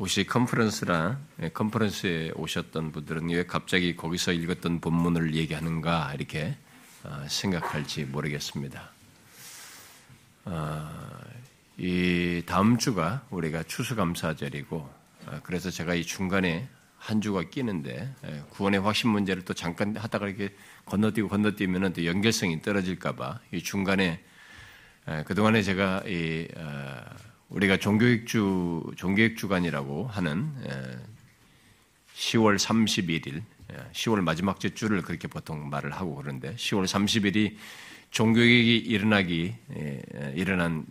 혹시 컨퍼런스라 예, 컨퍼런스에 오셨던 분들은 왜 갑자기 거기서 읽었던 본문을 얘기하는가 이렇게 어, 생각할지 모르겠습니다. 어, 이 다음 주가 우리가 추수감사절이고 어, 그래서 제가 이 중간에 한 주가 끼는데 예, 구원의 확신 문제를 또 잠깐 하다가 이렇게 건너뛰고 건너뛰면은 또 연결성이 떨어질까봐 이 중간에 예, 그 동안에 제가 이 우리가 종교익주 종교익 주간이라고 하는 10월 31일, 10월 마지막 주를 그렇게 보통 말을 하고 그러는데 10월 30일이 종교개혁이 일어나기 일어난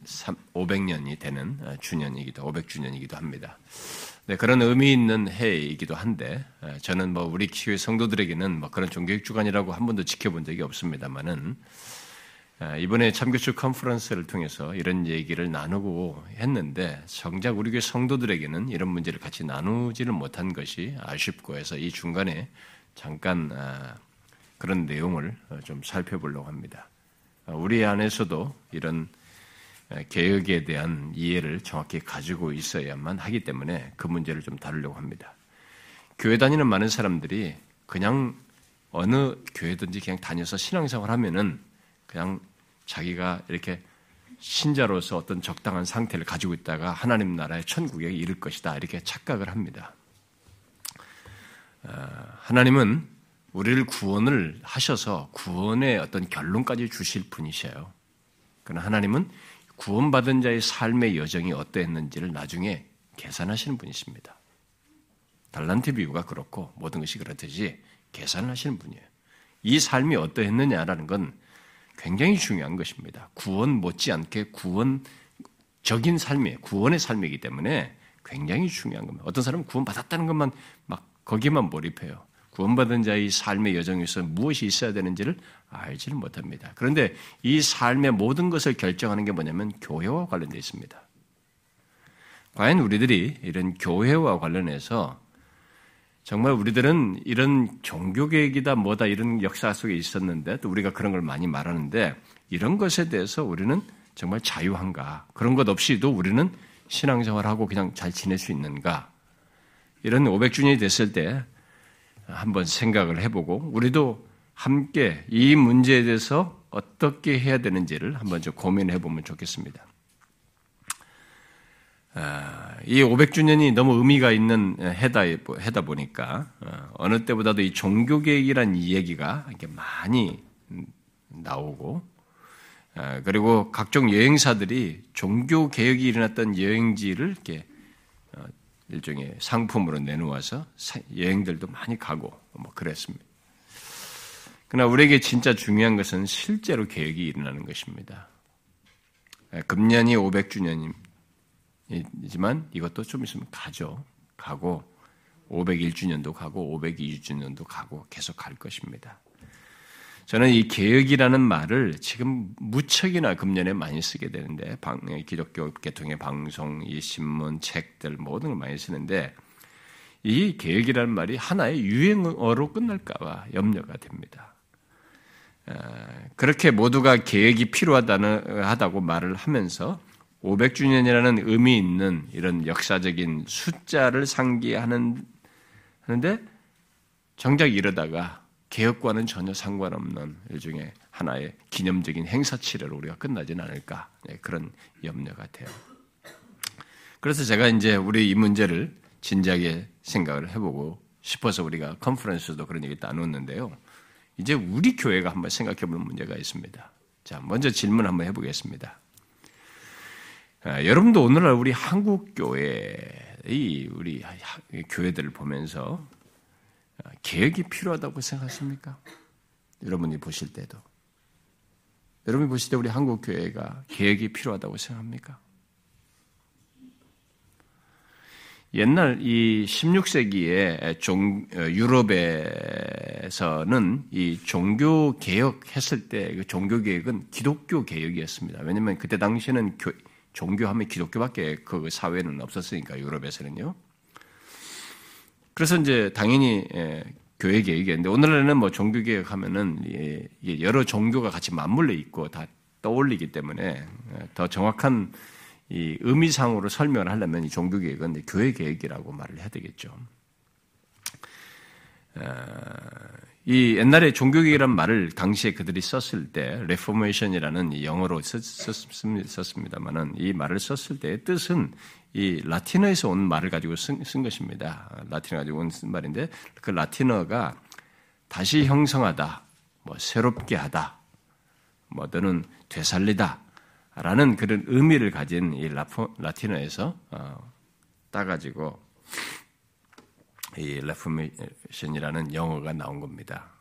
500년이 되는 어, 주년이기도 500주년이기도 합니다. 네, 그런 의미 있는 해이기도 한데 저는 뭐 우리 교회 성도들에게는 뭐 그런 종교육 주간이라고 한 번도 지켜본 적이 없습니다만은 이번에 참교추 컨퍼런스를 통해서 이런 얘기를 나누고 했는데 정작 우리 교회 성도들에게는 이런 문제를 같이 나누지를 못한 것이 아쉽고 해서 이 중간에 잠깐 아, 그런 내용을 어, 좀 살펴보려고 합니다. 어, 우리 안에서도 이런 개혁에 대한 이해를 정확히 가지고 있어야만 하기 때문에 그 문제를 좀 다루려고 합니다. 교회 다니는 많은 사람들이 그냥 어느 교회든지 그냥 다녀서 신앙생활 하면은 그냥 자기가 이렇게 신자로서 어떤 적당한 상태를 가지고 있다가 하나님 나라의 천국에 이를 것이다. 이렇게 착각을 합니다. 어, 하나님은 우리를 구원을 하셔서 구원의 어떤 결론까지 주실 분이셔요. 그러나 하나님은 구원받은 자의 삶의 여정이 어떠했는지를 나중에 계산하시는 분이십니다. 달란트 비유가 그렇고 모든 것이 그렇듯이 계산을 하시는 분이에요. 이 삶이 어떠했느냐라는 건 굉장히 중요한 것입니다. 구원 못지않게 구원적인 삶이에요. 구원의 삶이기 때문에 굉장히 중요한 겁니다. 어떤 사람은 구원받았다는 것만 막 거기에만 몰입해요. 구원받은 자의 삶의 여정에서 무엇이 있어야 되는지를 알지를 못합니다. 그런데 이 삶의 모든 것을 결정하는 게 뭐냐면 교회와 관련되어 있습니다. 과연 우리들이 이런 교회와 관련해서 정말 우리들은 이런 종교 계획이다 뭐다 이런 역사 속에 있었는데 또 우리가 그런 걸 많이 말하는데 이런 것에 대해서 우리는 정말 자유한가? 그런 것 없이도 우리는 신앙생활하고 그냥 잘 지낼 수 있는가? 이런 500주년이 됐을 때 한번 생각을 해보고 우리도 함께 이 문제에 대해서 어떻게 해야 되는지를 한번 좀 고민해 보면 좋겠습니다. 아, 이 500주년이 너무 의미가 있는 해다, 해다 보니까 어, 어느 때보다도 이 종교개혁이란 얘기가 이렇게 많이 나오고 아, 그리고 각종 여행사들이 종교개혁이 일어났던 여행지를 이렇게 일종의 상품으로 내놓아서 여행들도 많이 가고 뭐 그랬습니다. 그러나 우리에게 진짜 중요한 것은 실제로 계획이 일어나는 것입니다. 예, 금년이 500주년 이지만 이것도 좀 있으면 가죠. 가고 501주년도 가고 502주년도 가고 계속 갈 것입니다. 저는 이 개혁이라는 말을 지금 무척이나 금년에 많이 쓰게 되는데 방, 기독교 계통의 방송, 이 신문, 책들 모든 걸 많이 쓰는데 이 개혁이라는 말이 하나의 유행어로 끝날까봐 염려가 됩니다. 그렇게 모두가 계획이 필요하다고 말을 하면서 500주년이라는 의미 있는 이런 역사적인 숫자를 상기하는 하는데 정작 이러다가 개혁과는 전혀 상관없는 일종의 하나의 기념적인 행사치레로 우리가 끝나지는 않을까 네, 그런 염려가 돼요. 그래서 제가 이제 우리 이 문제를 진지하게 생각을 해보고 싶어서 우리가 컨퍼런스도 그런 얘기 나눴는데요. 이제 우리 교회가 한번 생각해 보는 문제가 있습니다. 자, 먼저 질문 한번 해보겠습니다. 아, 여러분도 오늘날 우리 한국 교회의 우리 교회들을 보면서 계획이 필요하다고 생각하십니까? 여러분이 보실 때도. 여러분이 보실 때 우리 한국 교회가 계획이 필요하다고 생각합니까? 옛날 이 16세기에 종, 어, 유럽에서는 이 종교 개혁 했을 때 그 종교 개혁은 기독교 개혁이었습니다. 왜냐하면 그때 당시에는 교, 종교하면 기독교밖에 그 사회는 없었으니까 유럽에서는요. 그래서 이제 당연히 예, 교회 개혁이었는데 오늘날에는 뭐 종교 개혁하면은 예, 여러 종교가 같이 맞물려 있고 다 떠올리기 때문에 예, 더 정확한 이 의미상으로 설명을 하려면 이 종교 계획은 교회 계획이라고 말을 해야 되겠죠. 이 옛날에 종교개혁이란 말을 당시에 그들이 썼을 때 reformation이라는 영어로 썼 습니다만은 이 말을 썼을 때의 뜻은 이 라틴어에서 온 말을 가지고 쓴, 쓴 것입니다. 라틴어 가지고 온 말인데 그 라틴어가 다시 형성하다, 뭐 새롭게 하다, 뭐 또는 되살리다 라는 그런 의미를 가진 이 라포, 라틴어에서 어, 따가지고 이 reformation이라는 영어가 나온 겁니다.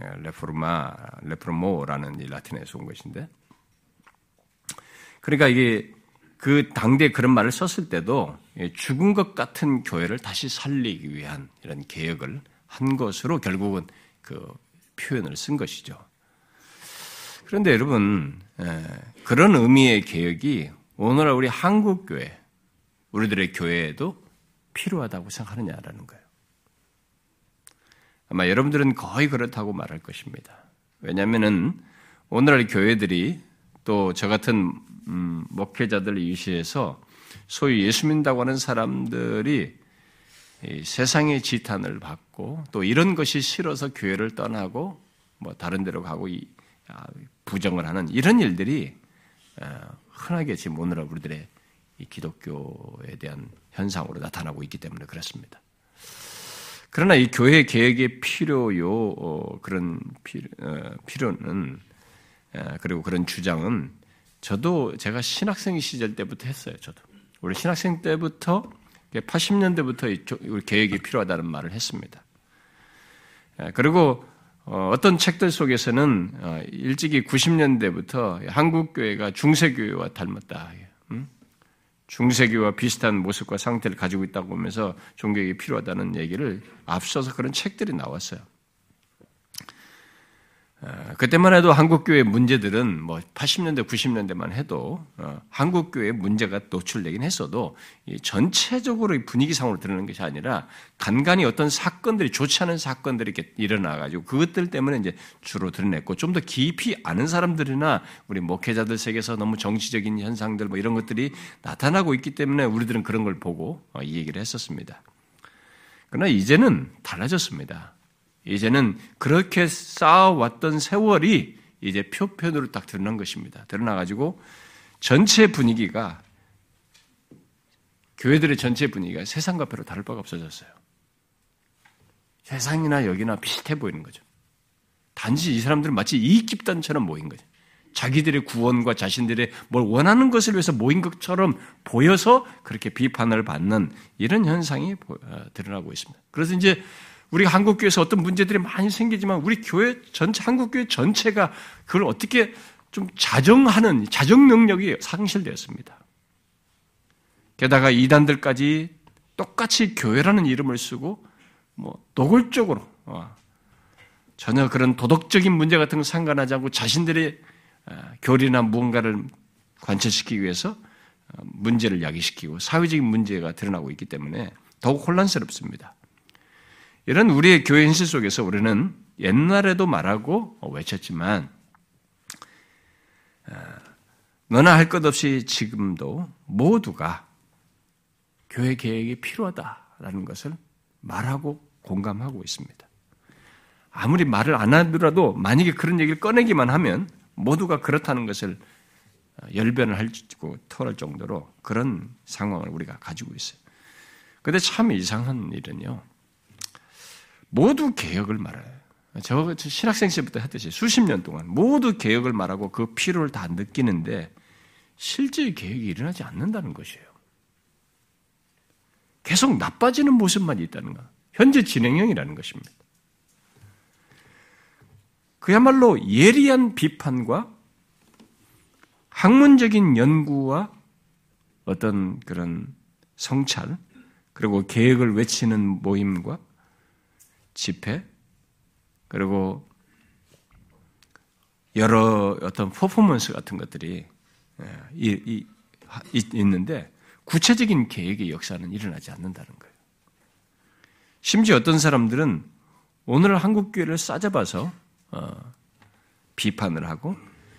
예, reforma, reformo라는 이 라틴어에서 온 것인데, 그러니까 이게 그 당대 그런 말을 썼을 때도 죽은 것 같은 교회를 다시 살리기 위한 이런 개혁을 한 것으로 결국은 그 표현을 쓴 것이죠. 그런데 여러분 예, 그런 의미의 개혁이 오늘날 우리 한국 교회, 우리들의 교회에도 필요하다고 생각하느냐라는 거예요. 아마 여러분들은 거의 그렇다고 말할 것입니다. 왜냐하면은 오늘날 교회들이 또 저 같은 음, 목회자들 이시에서 소위 예수 믿는다고 하는 사람들이 세상의 지탄을 받고 또 이런 것이 싫어서 교회를 떠나고 뭐 다른 데로 가고 아, 부정을 하는 이런 일들이 어, 흔하게 지금 오늘날 우리들의 기독교에 대한 현상으로 나타나고 있기 때문에 그렇습니다. 그러나 이 교회 개혁의 필요요 어, 그런 어, 필요는 그리고 그런 주장은 저도 제가 신학생 시절 때부터 했어요. 저도 우리 신학생 때부터 80년대부터 우리 개혁이 필요하다는 말을 했습니다. 그리고 어, 어떤 책들 속에서는 일찍이 90년대부터 한국 교회가 중세 교회와 닮았다. 중세기와 비슷한 모습과 상태를 가지고 있다고 보면서 종교가 필요하다는 얘기를 앞서서 그런 책들이 나왔어요. 어, 그때만 해도 한국교회 문제들은 뭐 80년대, 90년대만 해도 어, 한국교회 문제가 노출되긴 했어도 전체적으로 분위기 상으로 드러나는 것이 아니라 간간히 어떤 사건들이 좋지 않은 사건들이 이렇게 일어나가지고 그것들 때문에 이제 주로 드러냈고 좀 더 깊이 아는 사람들이나 우리 목회자들 세계에서 너무 정치적인 현상들 뭐 이런 것들이 나타나고 있기 때문에 우리들은 그런 걸 보고 어, 이 얘기를 했었습니다. 그러나 이제는 달라졌습니다. 이제는 그렇게 쌓아왔던 세월이 이제 표편으로 딱 드러난 것입니다. 드러나가지고 전체 분위기가 교회들의 전체 분위기가 세상과 별로 다를 바가 없어졌어요. 세상이나 여기나 비슷해 보이는 거죠. 단지 이 사람들은 마치 이익 집단처럼 모인 거죠. 자기들의 구원과 자신들의 뭘 원하는 것을 위해서 모인 것처럼 보여서 그렇게 비판을 받는 이런 현상이 어, 드러나고 있습니다. 그래서 이제 우리 한국 교회에서 어떤 문제들이 많이 생기지만 우리 교회 전체 한국 교회 전체가 그걸 어떻게 좀 자정하는 자정 능력이 상실되었습니다. 게다가 이단들까지 똑같이 교회라는 이름을 쓰고 뭐 노골적으로 어, 전혀 그런 도덕적인 문제 같은 거 상관하지 않고 자신들의 어, 교리나 무언가를 관철시키기 위해서 어, 문제를 야기시키고 사회적인 문제가 드러나고 있기 때문에 더욱 혼란스럽습니다. 이런 우리의 교회 현실 속에서 우리는 옛날에도 말하고 외쳤지만 아, 너나 할 것 없이 지금도 모두가 교회 계획이 필요하다라는 것을 말하고 공감하고 있습니다. 아무리 말을 안 하더라도 만약에 그런 얘기를 꺼내기만 하면 모두가 그렇다는 것을 열변을 할고 털할 정도로 그런 상황을 우리가 가지고 있어요. 근데 참 이상한 일은요. 모두 개혁을 말해요. 저 신학생 시절부터 했듯이 수십 년 동안 모두 개혁을 말하고 그 필요를 다 느끼는데 실제 개혁이 일어나지 않는다는 것이에요. 계속 나빠지는 모습만 있다는 거. 현재 진행형이라는 것입니다. 그야말로 예리한 비판과 학문적인 연구와 어떤 그런 성찰, 그리고 계획을 외치는 모임과 집회, 그리고 여러 어떤 퍼포먼스 같은 것들이 예, 있는데 구체적인 계획의 역사는 일어나지 않는다는 거예요. 심지어 어떤 사람들은 오늘 한국 교회를 싸잡아서 어, 비판을 하고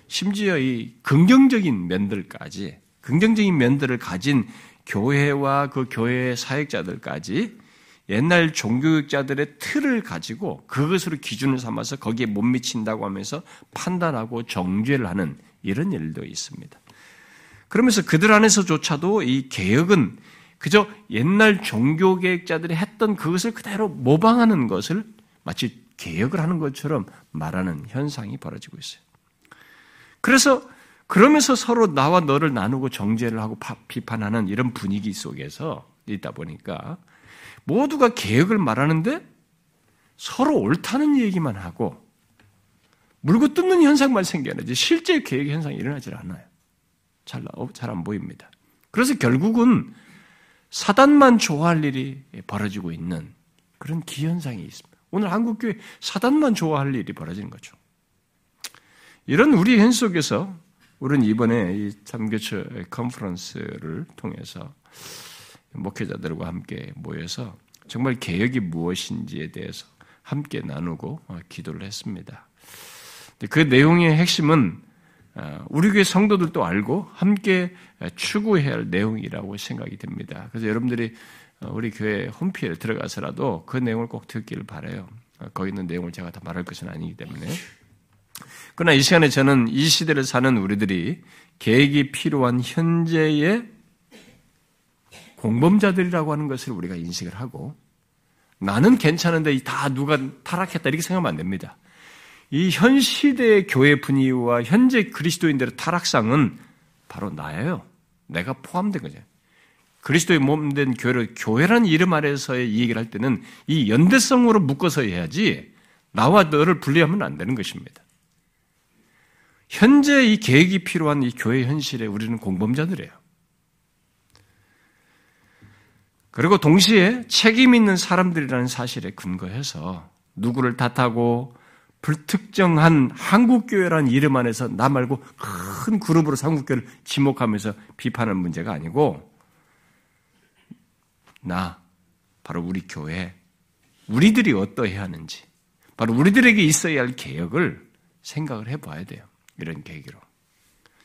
심지어 이 긍정적인 면들까지 긍정적인 면들을 가진 교회와 그 교회의 사역자들까지 옛날 종교육자들의 틀을 가지고 그것으로 기준을 삼아서 거기에 못 미친다고 하면서 판단하고 정죄를 하는 이런 일도 있습니다. 그러면서 그들 안에서조차도 이 개혁은 그저 옛날 종교개혁자들이 했던 그것을 그대로 모방하는 것을 마치 개혁을 하는 것처럼 말하는 현상이 벌어지고 있어요. 그래서 그러면서 서로 나와 너를 나누고 정죄를 하고 비판하는 이런 분위기 속에서 있다 보니까 모두가 개혁을 말하는데 서로 옳다는 얘기만 하고 물고 뜯는 현상만 생겨나지 실제 개혁 현상이 일어나질 않아요. 잘안 어, 보입니다. 그래서 결국은 사단만 좋아할 일이 벌어지고 있는 그런 기현상이 있습니다. 오늘 한국교회 사단만 좋아할 일이 벌어지는 거죠. 이런 우리 현 속에서 우리는 이번에 이 참교처 컨퍼런스를 통해서 목회자들과 함께 모여서 정말 개혁이 무엇인지에 대해서 함께 나누고 어, 기도를 했습니다. 그 내용의 핵심은 어, 우리 교회 성도들도 알고 함께 추구해야 할 내용이라고 생각이 됩니다. 그래서 여러분들이 어, 우리 교회 홈페이지에 들어가서라도 그 내용을 꼭 듣기를 바래요. 거기 있는 내용을 제가 다 말할 것은 아니기 때문에. 그러나 이 시간에 저는 이 시대를 사는 우리들이 계획이 필요한 현재의 공범자들이라고 하는 것을 우리가 인식을 하고 나는 괜찮은데 다 누가 타락했다 이렇게 생각하면 안 됩니다. 이 현 시대의 교회 분위기와 현재 그리스도인들의 타락상은 바로 나예요. 내가 포함된 거죠. 그리스도의 몸된 교회를 교회라는 이름 아래서의 얘기를 할 때는 이 연대성으로 묶어서 해야지 나와 너를 분리하면 안 되는 것입니다. 현재 이 계획이 필요한 이 교회 현실에 우리는 공범자들이에요. 그리고 동시에 책임 있는 사람들이라는 사실에 근거해서 누구를 탓하고 불특정한 한국교회라는 이름 안에서 나 말고 큰 그룹으로 한국교회를 지목하면서 비판하는 문제가 아니고 나, 바로 우리 교회, 우리들이 어떠해야 하는지, 바로 우리들에게 있어야 할 개혁을 생각을 해봐야 돼요. 이런 계기로.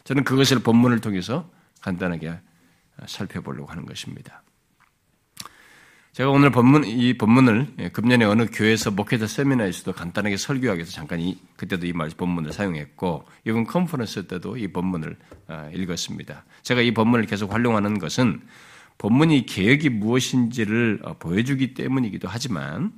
저는 그것을 본문을 통해서 간단하게 살펴보려고 하는 것입니다. 제가 오늘 본문, 이 본문을 예, 금년에 어느 교회에서 목회자 세미나에서도 간단하게 설교하기 위해서 잠깐 이, 그때도 이 말, 본문을 사용했고, 이번 컨퍼런스 때도 이 본문을 아, 읽었습니다. 제가 이 본문을 계속 활용하는 것은 본문이 개혁이 무엇인지를 어, 보여주기 때문이기도 하지만,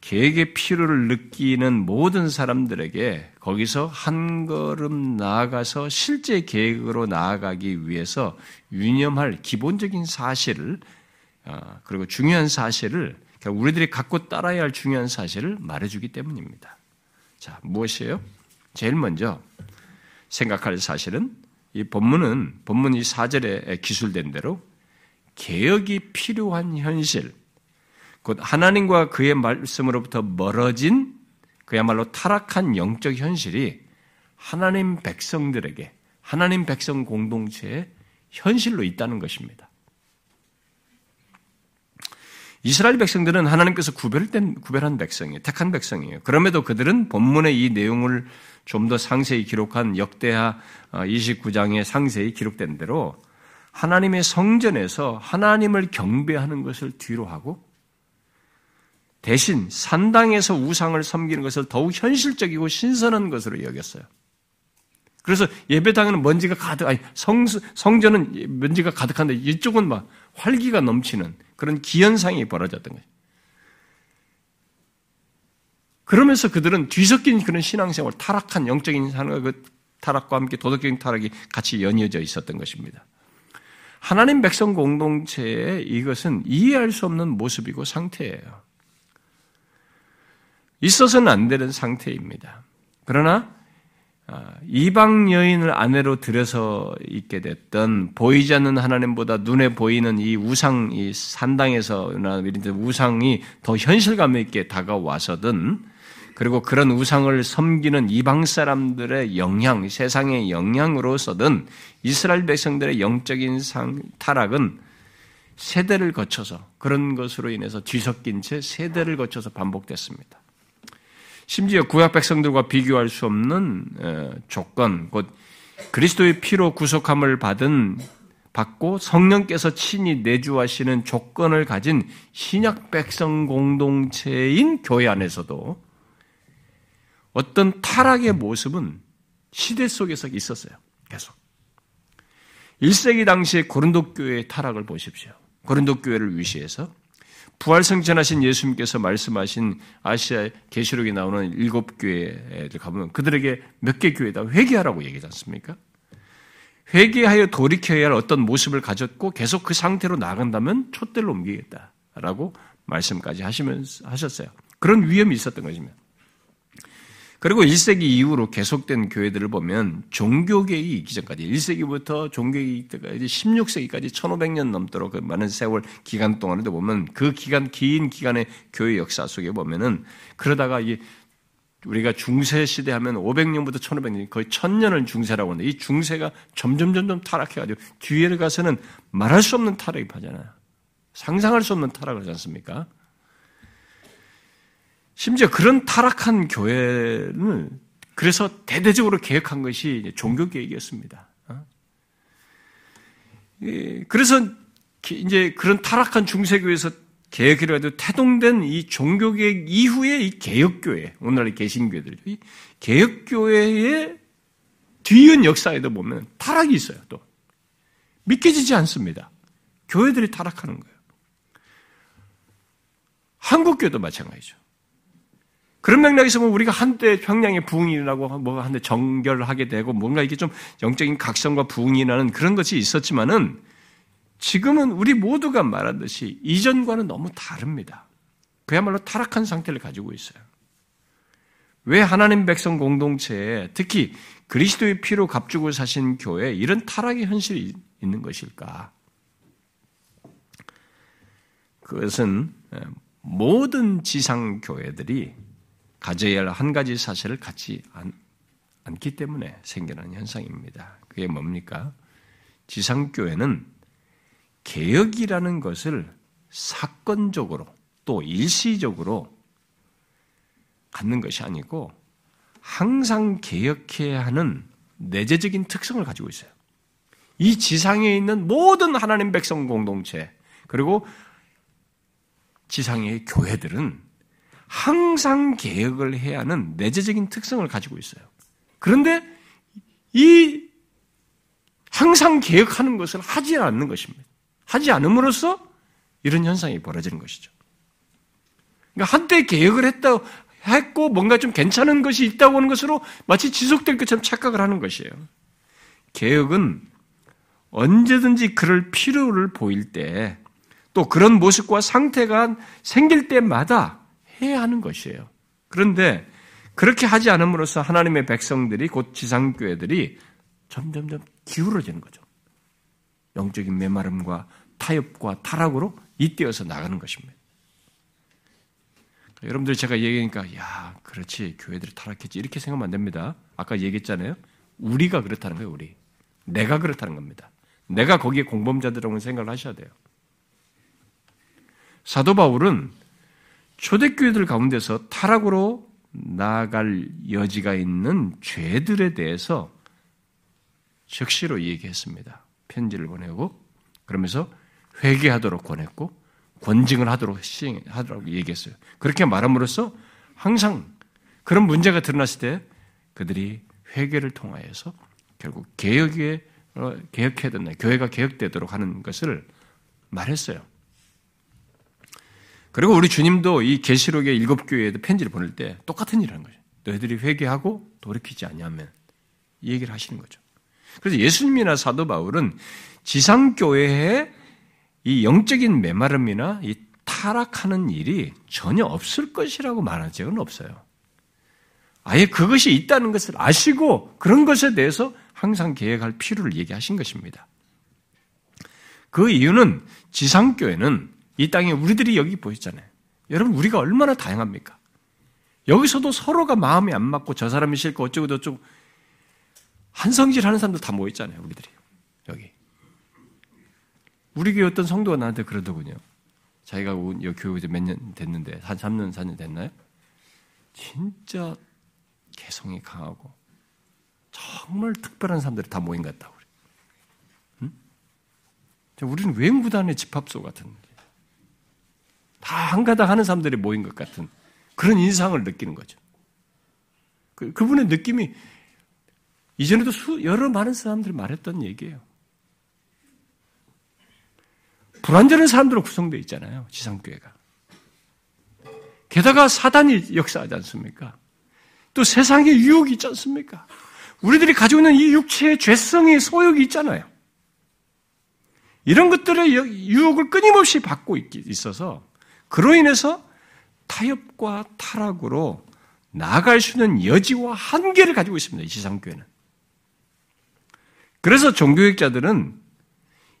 계획의 필요를 느끼는 모든 사람들에게 거기서 한 걸음 나아가서 실제 계획으로 나아가기 위해서 유념할 기본적인 사실을 어, 그리고 중요한 사실을 우리들이 갖고 따라야 할 중요한 사실을 말해주기 때문입니다. 자, 무엇이에요? 제일 먼저 생각할 사실은 이 본문은 본문 이 4절에 기술된 대로 개혁이 필요한 현실, 곧 하나님과 그의 말씀으로부터 멀어진 그야말로 타락한 영적 현실이 하나님 백성들에게 하나님 백성 공동체의 현실로 있다는 것입니다. 이스라엘 백성들은 하나님께서 구별된 구별한 백성이에요. 택한 백성이에요. 그럼에도 그들은 본문의 이 내용을 좀 더 상세히 기록한 역대하 29장에 어, 상세히 기록된 대로 하나님의 성전에서 하나님을 경배하는 것을 뒤로 하고 대신 산당에서 우상을 섬기는 것을 더욱 현실적이고 신선한 것으로 여겼어요. 그래서 예배당에는 먼지가 가득, 아니, 성, 성전은 먼지가 가득한데 이쪽은 막 활기가 넘치는 그런 기현상이 벌어졌던 거예요. 그러면서 그들은 뒤섞인 그런 신앙생활, 타락한 영적인 그 타락과 함께 도덕적인 타락이 같이 연이어져 있었던 것입니다. 하나님 백성 공동체의 이것은 이해할 수 없는 모습이고 상태예요. 있어서는 안 되는 상태입니다. 그러나 아, 이방 여인을 아내로 들여서 있게 됐던 보이지 않는 하나님보다 눈에 보이는 이 우상, 이 산당에서나 이런 우상이 더 현실감 있게 다가와서든 그리고 그런 우상을 섬기는 이방 사람들의 영향, 세상의 영향으로서든 이스라엘 백성들의 영적인 상, 타락은 세대를 거쳐서 그런 것으로 인해서 뒤섞인 채 세대를 거쳐서 반복됐습니다. 심지어 구약 백성들과 비교할 수 없는 조건, 곧 그리스도의 피로 구속함을 받은 받고 성령께서 친히 내주하시는 조건을 가진 신약 백성 공동체인 교회 안에서도 어떤 타락의 모습은 시대 속에서 있었어요. 계속. 1세기 당시의 고린도 교회의 타락을 보십시오. 고린도 교회를 위시해서 부활성전하신 예수님께서 말씀하신 아시아 계시록에 나오는 일곱 교회를 가보면 그들에게 몇 개 교회다 회개하라고 얘기하지 않습니까? 회개하여 돌이켜야 할 어떤 모습을 가졌고 계속 그 상태로 나간다면 촛대를 옮기겠다라고 말씀까지 하시면서 하셨어요. 그런 위험이 있었던 것입니다. 그리고 1세기 이후로 계속된 교회들을 보면 종교개혁이 있기 전까지 1세기부터 종교개혁 때까지 16세기까지 1500년 넘도록 그 많은 세월 기간 동안에도 보면 그 기간 긴 기간의 교회 역사 속에 보면은 그러다가 이 우리가 중세 시대 하면 500년부터 1500년 거의 1000년을 중세라고 하는데 이 중세가 점점 점점 타락해 가지고 뒤에 가서는 말할 수 없는 타락이 파잖아요. 상상할 수 없는 타락을 하지 않습니까? 심지어 그런 타락한 교회를 그래서 대대적으로 개혁한 것이 종교 개혁이었습니다. 어? 그래서 이제 그런 타락한 중세교회에서 개혁이라 해도 태동된 이 종교개혁 이후의 이 개혁교회, 오늘날의 개신교회들, 이 개혁교회의 뒤은 역사에도 보면 타락이 있어요, 또. 믿겨지지 않습니다. 교회들이 타락하는 거예요. 한국교회도 마찬가지죠. 그런 맥락에서 보면 우리가 한때 평양의 부흥이 일어나고 뭐가 한때 정결하게 되고 뭔가 이게 좀 영적인 각성과 부흥이 나는 그런 것이 있었지만은 지금은 우리 모두가 말한 듯이 이전과는 너무 다릅니다. 그야말로 타락한 상태를 가지고 있어요. 왜 하나님 백성 공동체에 특히 그리스도의 피로 값주고 사신 교회에 이런 타락의 현실이 있는 것일까? 그것은 모든 지상 교회들이 가져야 할 한 가지 사실을 갖지 않, 않기 때문에 생겨나는 현상입니다. 그게 뭡니까? 지상교회는 개혁이라는 것을 사건적으로 또 일시적으로 갖는 것이 아니고 항상 개혁해야 하는 내재적인 특성을 가지고 있어요. 이 지상에 있는 모든 하나님 백성 공동체 그리고 지상의 교회들은 항상 개혁을 해야 하는 내재적인 특성을 가지고 있어요. 그런데 이 항상 개혁하는 것을 하지 않는 것입니다. 하지 않음으로써 이런 현상이 벌어지는 것이죠. 그러니까 한때 개혁을 했다 했고 뭔가 좀 괜찮은 것이 있다고 하는 것으로 마치 지속될 것처럼 착각을 하는 것이에요. 개혁은 언제든지 그럴 필요를 보일 때 또 그런 모습과 상태가 생길 때마다 해야 하는 것이에요. 그런데 그렇게 하지 않음으로써 하나님의 백성들이 곧 지상교회들이 점점점 기울어지는 거죠. 영적인 메마름과 타협과 타락으로 이때어서 나가는 것입니다. 여러분들 제가 얘기하니까 야 그렇지 교회들이 타락했지 이렇게 생각하면 안 됩니다. 아까 얘기했잖아요. 우리가 그렇다는 거예요. 우리 내가 그렇다는 겁니다. 내가 거기에 공범자들이라고 생각을 하셔야 돼요. 사도 바울은 초대교회들 가운데서 타락으로 나아갈 여지가 있는 죄들에 대해서 적시로 얘기했습니다. 편지를 보내고 그러면서 회개하도록 권했고 권징을 하도록 시행하도록 얘기했어요. 그렇게 말함으로써 항상 그런 문제가 드러났을 때 그들이 회개를 통하여서 결국 개혁에 어, 개혁해야 된다. 교회가 개혁되도록 하는 것을 말했어요. 그리고 우리 주님도 이 계시록의 일곱 교회에도 편지를 보낼 때 똑같은 일을 하는 거죠. 너희들이 회개하고 돌이키지 않냐면 이 얘기를 하시는 거죠. 그래서 예수님이나 사도 바울은 지상 교회에 이 영적인 메마름이나 이 타락하는 일이 전혀 없을 것이라고 말한 적은 없어요. 아예 그것이 있다는 것을 아시고 그런 것에 대해서 항상 계획할 필요를 얘기하신 것입니다. 그 이유는 지상교회는 이 땅에 우리들이 여기 보였잖아요. 여러분, 우리가 얼마나 다양합니까? 여기서도 서로가 마음이 안 맞고 저 사람이 싫고 어쩌고 저쩌고 한성질 하는 사람들 다 모였잖아요, 우리들이. 여기. 우리 교회 어떤 성도가 나한테 그러더군요. 자기가 여 교회 이제 몇 년 됐는데, 한 3년, 4년 됐나요? 진짜 개성이 강하고, 정말 특별한 사람들이 다 모인 것 같다. 우리. 응? 우리는 외무단의 집합소 같은 다 한가닥 하는 사람들이 모인 것 같은 그런 인상을 느끼는 거죠. 그, 그분의 느낌이 이전에도 수, 여러 많은 사람들이 말했던 얘기예요. 불완전한 사람들로 구성되어 있잖아요. 지상교회가. 게다가 사단이 역사하지 않습니까? 또 세상의 유혹이 있지 않습니까? 우리들이 가지고 있는 이 육체의 죄성의 소욕이 있잖아요. 이런 것들의 유혹을 끊임없이 받고 있어서 그로 인해서 타협과 타락으로 나아갈 수 있는 여지와 한계를 가지고 있습니다. 이 지상교회는. 그래서 종교학자들은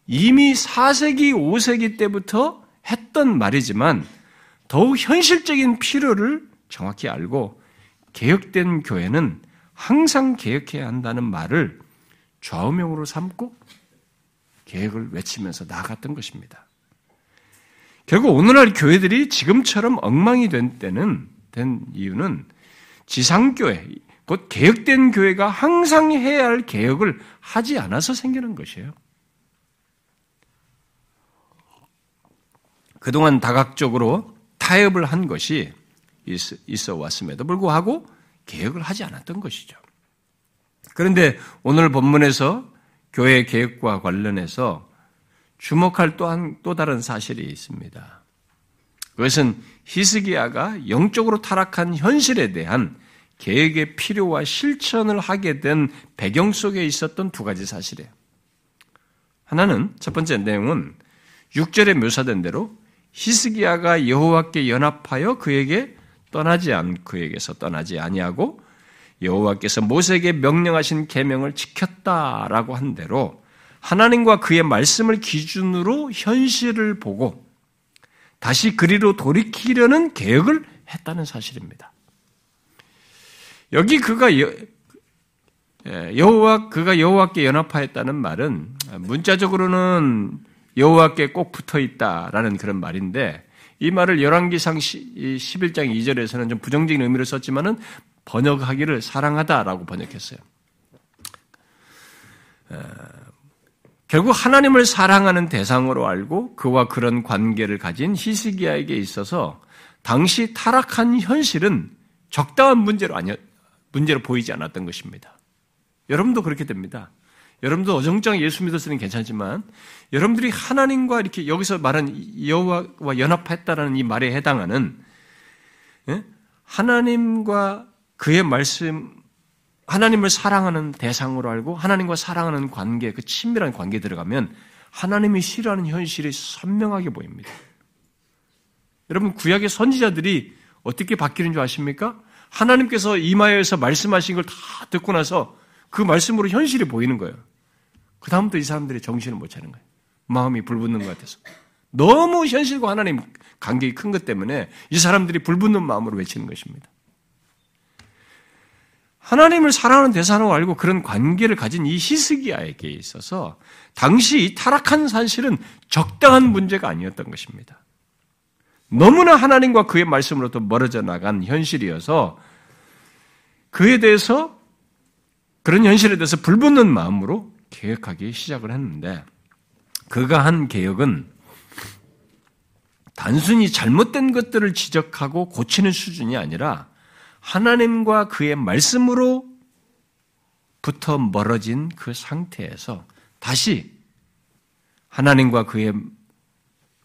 이미 4세기, 5세기 때부터 했던 말이지만 더욱 현실적인 필요를 정확히 알고 개혁된 교회는 항상 개혁해야 한다는 말을 좌우명으로 삼고 개혁을 외치면서 나아갔던 것입니다. 결국 오늘날 교회들이 지금처럼 엉망이 된 때는 된 이유는 지상교회, 곧 개혁된 교회가 항상 해야 할 개혁을 하지 않아서 생기는 것이에요. 그동안 다각적으로 타협을 한 것이 있어 왔음에도 불구하고 개혁을 하지 않았던 것이죠. 그런데 오늘 본문에서 교회 개혁과 관련해서 주목할 또한 또 다른 사실이 있습니다. 그것은 히스기야가 영적으로 타락한 현실에 대한 계획의 필요와 실천을 하게 된 배경 속에 있었던 두 가지 사실이에요. 하나는 첫 번째 내용은 6절에 묘사된 대로 히스기야가 여호와께 연합하여 그에게 떠나지 않 그에게서 떠나지 아니하고 여호와께서 모세에게 명령하신 계명을 지켰다라고 한 대로 하나님과 그의 말씀을 기준으로 현실을 보고 다시 그리로 돌이키려는 계획을 했다는 사실입니다. 여기 그가 여, 예, 여호와 그가 여호와께 연합하였다는 말은 문자적으로는 여호와께 꼭 붙어 있다라는 그런 말인데 이 말을 열왕기상 11장 2절에서는 좀 부정적인 의미를 썼지만은 번역하기를 사랑하다라고 번역했어요. 결국 하나님을 사랑하는 대상으로 알고 그와 그런 관계를 가진 히스기야에게 있어서 당시 타락한 현실은 적당한 문제로 아니 문제로 보이지 않았던 것입니다. 여러분도 그렇게 됩니다. 여러분도 어정쩡 예수 믿었으면 괜찮지만 여러분들이 하나님과 이렇게 여기서 말한 여호와와 연합했다라는 이 말에 해당하는 예? 하나님과 그의 말씀 하나님을 사랑하는 대상으로 알고 하나님과 사랑하는 관계 그 친밀한 관계 들어가면 하나님이 싫어하는 현실이 선명하게 보입니다. 여러분 구약의 선지자들이 어떻게 바뀌는 줄 아십니까? 하나님께서 이마에서 말씀하신 걸 다 듣고 나서 그 말씀으로 현실이 보이는 거예요. 그 다음부터 이 사람들이 정신을 못 차는 거예요. 마음이 불붙는 것 같아서. 너무 현실과 하나님 관계가 큰 것 때문에 이 사람들이 불붙는 마음으로 외치는 것입니다. 하나님을 사랑하는 대상으로 알고 그런 관계를 가진 이 히스기야에게 있어서 당시 이 타락한 사실은 적당한 문제가 아니었던 것입니다. 너무나 하나님과 그의 말씀으로부터 멀어져 나간 현실이어서 그에 대해서 그런 현실에 대해서 불붙는 마음으로 개혁하기 시작을 했는데 그가 한 개혁은 단순히 잘못된 것들을 지적하고 고치는 수준이 아니라 하나님과 그의 말씀으로 부터 멀어진 그 상태에서 다시 하나님과 그의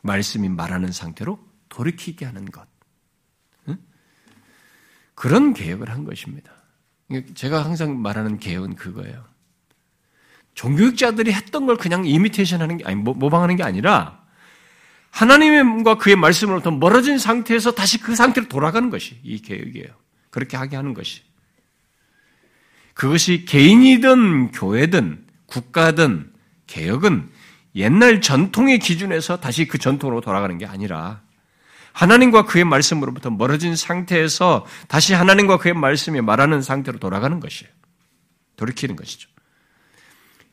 말씀이 말하는 상태로 돌이키게 하는 것. 그런 개혁을 한 것입니다. 제가 항상 말하는 개혁은 그거예요. 종교육자들이 했던 걸 그냥 이미테이션 하는 게, 아니, 모방하는 게 아니라, 하나님과 그의 말씀으로부터 멀어진 상태에서 다시 그 상태로 돌아가는 것이 이 개혁이에요. 그렇게 하게 하는 것이. 그것이 개인이든 교회든 국가든 개혁은 옛날 전통의 기준에서 다시 그 전통으로 돌아가는 게 아니라 하나님과 그의 말씀으로부터 멀어진 상태에서 다시 하나님과 그의 말씀이 말하는 상태로 돌아가는 것이에요. 돌이키는 것이죠.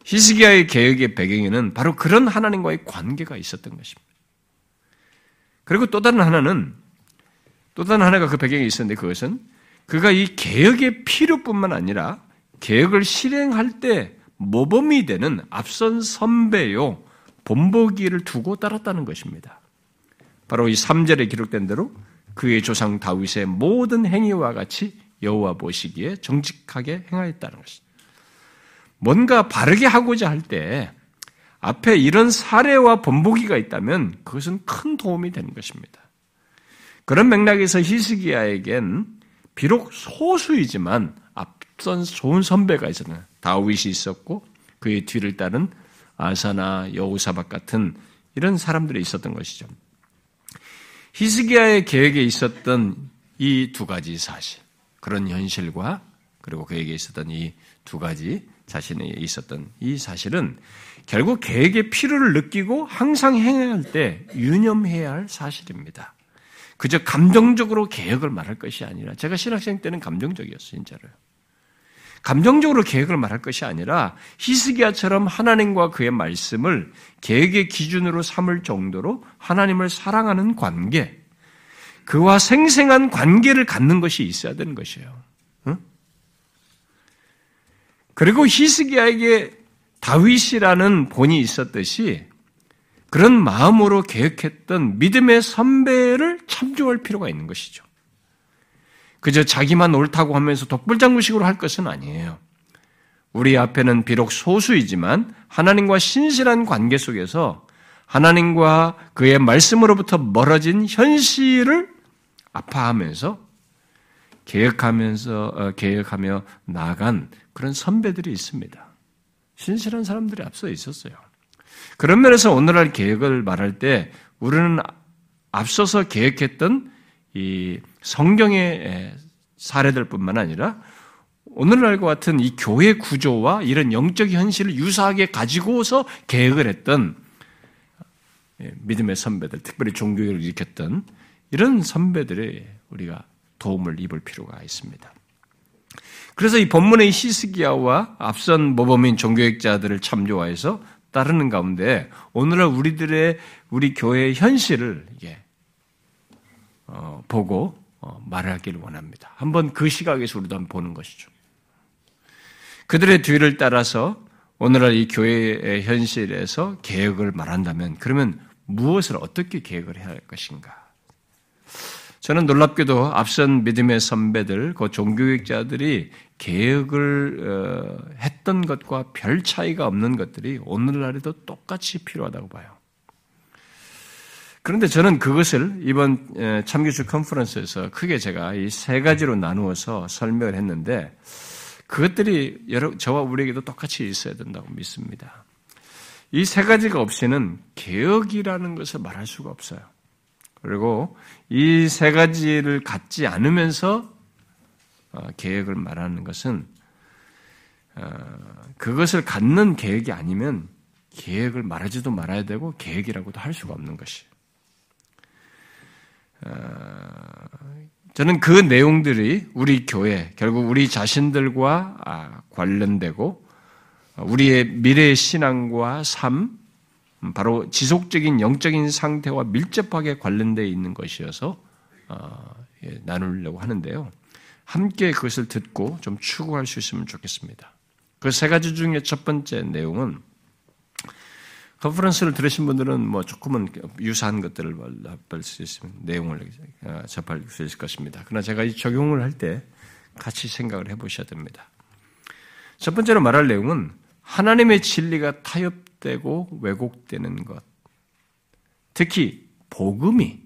히스기야의 개혁의 배경에는 바로 그런 하나님과의 관계가 있었던 것입니다. 그리고 또 다른 하나는 또 다른 하나가 그 배경에 있었는데 그것은 그가 이 개혁의 필요뿐만 아니라 계획을 실행할 때 모범이 되는 앞선 선배요 본보기를 두고 따랐다는 것입니다. 바로 이 3절에 기록된 대로 그의 조상 다윗의 모든 행위와 같이 여호와 보시기에 정직하게 행하였다는 것입니다. 뭔가 바르게 하고자 할 때 앞에 이런 사례와 본보기가 있다면 그것은 큰 도움이 되는 것입니다. 그런 맥락에서 히스기야에겐 비록 소수이지만 앞선 좋은 선배가 있었나 다윗이 있었고 그의 뒤를 따른 아사나 여우사박 같은 이런 사람들이 있었던 것이죠. 히스기야의 계획에 있었던 이 두 가지 사실, 그런 현실과 그리고 그에게 있었던 이 두 가지 자신에게 있었던 이 사실은 결국 계획의 필요를 느끼고 항상 행해야 할 때 유념해야 할 사실입니다. 그저 감정적으로 계획을 말할 것이 아니라 제가 신학생 때는 감정적이었어요, 진짜로요. 감정적으로 계획을 말할 것이 아니라 히스기야처럼 하나님과 그의 말씀을 계획의 기준으로 삼을 정도로 하나님을 사랑하는 관계, 그와 생생한 관계를 갖는 것이 있어야 되는 것이에요. 응? 그리고 히스기야에게 다윗이라는 본이 있었듯이 그런 마음으로 계획했던 믿음의 선배를 참조할 필요가 있는 것이죠. 그저 자기만 옳다고 하면서 독불장구식으로 할 것은 아니에요. 우리 앞에는 비록 소수이지만 하나님과 신실한 관계 속에서 하나님과 그의 말씀으로부터 멀어진 현실을 아파하면서 계획하면서 어, 계획하며 나간 그런 선배들이 있습니다. 신실한 사람들이 앞서 있었어요. 그런 면에서 오늘날 계획을 말할 때 우리는 앞서서 계획했던 이 성경의 사례들뿐만 아니라 오늘날과 같은 이 교회 구조와 이런 영적 현실을 유사하게 가지고서 계획을 했던 예, 믿음의 선배들, 특별히 종교를 일으켰던 이런 선배들의 우리가 도움을 입을 필요가 있습니다. 그래서 이 본문의 히스기야와 앞선 모범인 종교학자들을 참조하여서 따르는 가운데 오늘날 우리들의 우리 교회의 현실을 이게 어, 보고 어, 말하기를 원합니다. 한번 그 시각에서 우리도 한번 보는 것이죠. 그들의 뒤를 따라서 오늘날 이 교회의 현실에서 계획을 말한다면 그러면 무엇을 어떻게 계획을 해야 할 것인가? 저는 놀랍게도 앞선 믿음의 선배들, 그 종교학자들이 계획을 어, 했던 것과 별 차이가 없는 것들이 오늘날에도 똑같이 필요하다고 봐요. 그런데 저는 그것을 이번 참교수 컨퍼런스에서 크게 제가 이 세 가지로 나누어서 설명을 했는데 그것들이 여러 저와 우리에게도 똑같이 있어야 된다고 믿습니다. 이 세 가지가 없이는 개혁이라는 것을 말할 수가 없어요. 그리고 이 세 가지를 갖지 않으면서 어, 계획을 말하는 것은 어, 그것을 갖는 계획이 아니면 계획을 말하지도 말아야 되고 계획이라고도 할 수가 없는 것이. 어, 저는 그 내용들이 우리 교회 결국 우리 자신들과 아, 관련되고 우리의 미래 신앙과 삶 음, 바로 지속적인 영적인 상태와 밀접하게 관련되어 있는 것이어서 예, 나누려고 하는데요. 함께 그것을 듣고 좀 추구할 수 있으면 좋겠습니다. 그 세 가지 중에 첫 번째 내용은 컨퍼런스를 들으신 분들은 뭐 조금은 유사한 것들을 접할 수 있으면 내용을 어, 접할 수 있을 것입니다. 그러나 제가 이 적용을 할 때 같이 생각을 해보셔야 됩니다. 첫 번째로 말할 내용은 하나님의 진리가 타협 되고 왜곡되는 것, 특히 복음이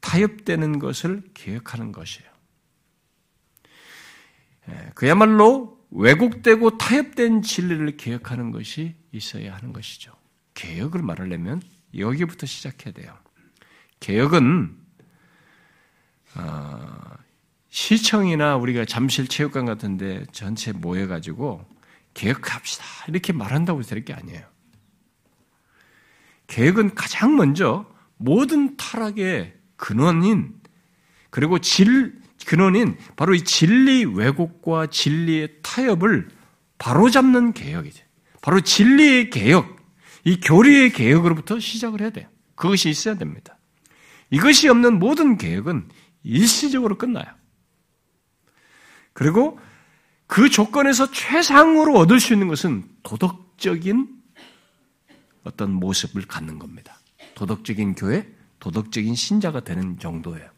타협되는 것을 기억하는 것이에요. 예, 그야말로 왜곡되고 타협된 진리를 기억하는 것이 있어야 하는 것이죠. 개혁을 말하려면 여기부터 시작해야 돼요. 개혁은 어, 시청이나 우리가 잠실 체육관 같은데 전체 모여가지고 개혁합시다 이렇게 말한다고 될게 아니에요. 개혁은 가장 먼저 모든 타락의 근원인 그리고 질 근원인 바로 이 진리 왜곡과 진리의 타협을 바로잡는 개혁이죠. 바로 진리의 개혁, 이 교리의 개혁으로부터 시작을 해야 돼요. 그것이 있어야 됩니다. 이것이 없는 모든 개혁은 일시적으로 끝나요. 그리고 그 조건에서 최상으로 얻을 수 있는 것은 도덕적인 어떤 모습을 갖는 겁니다. 도덕적인 교회, 도덕적인 신자가 되는 정도예요.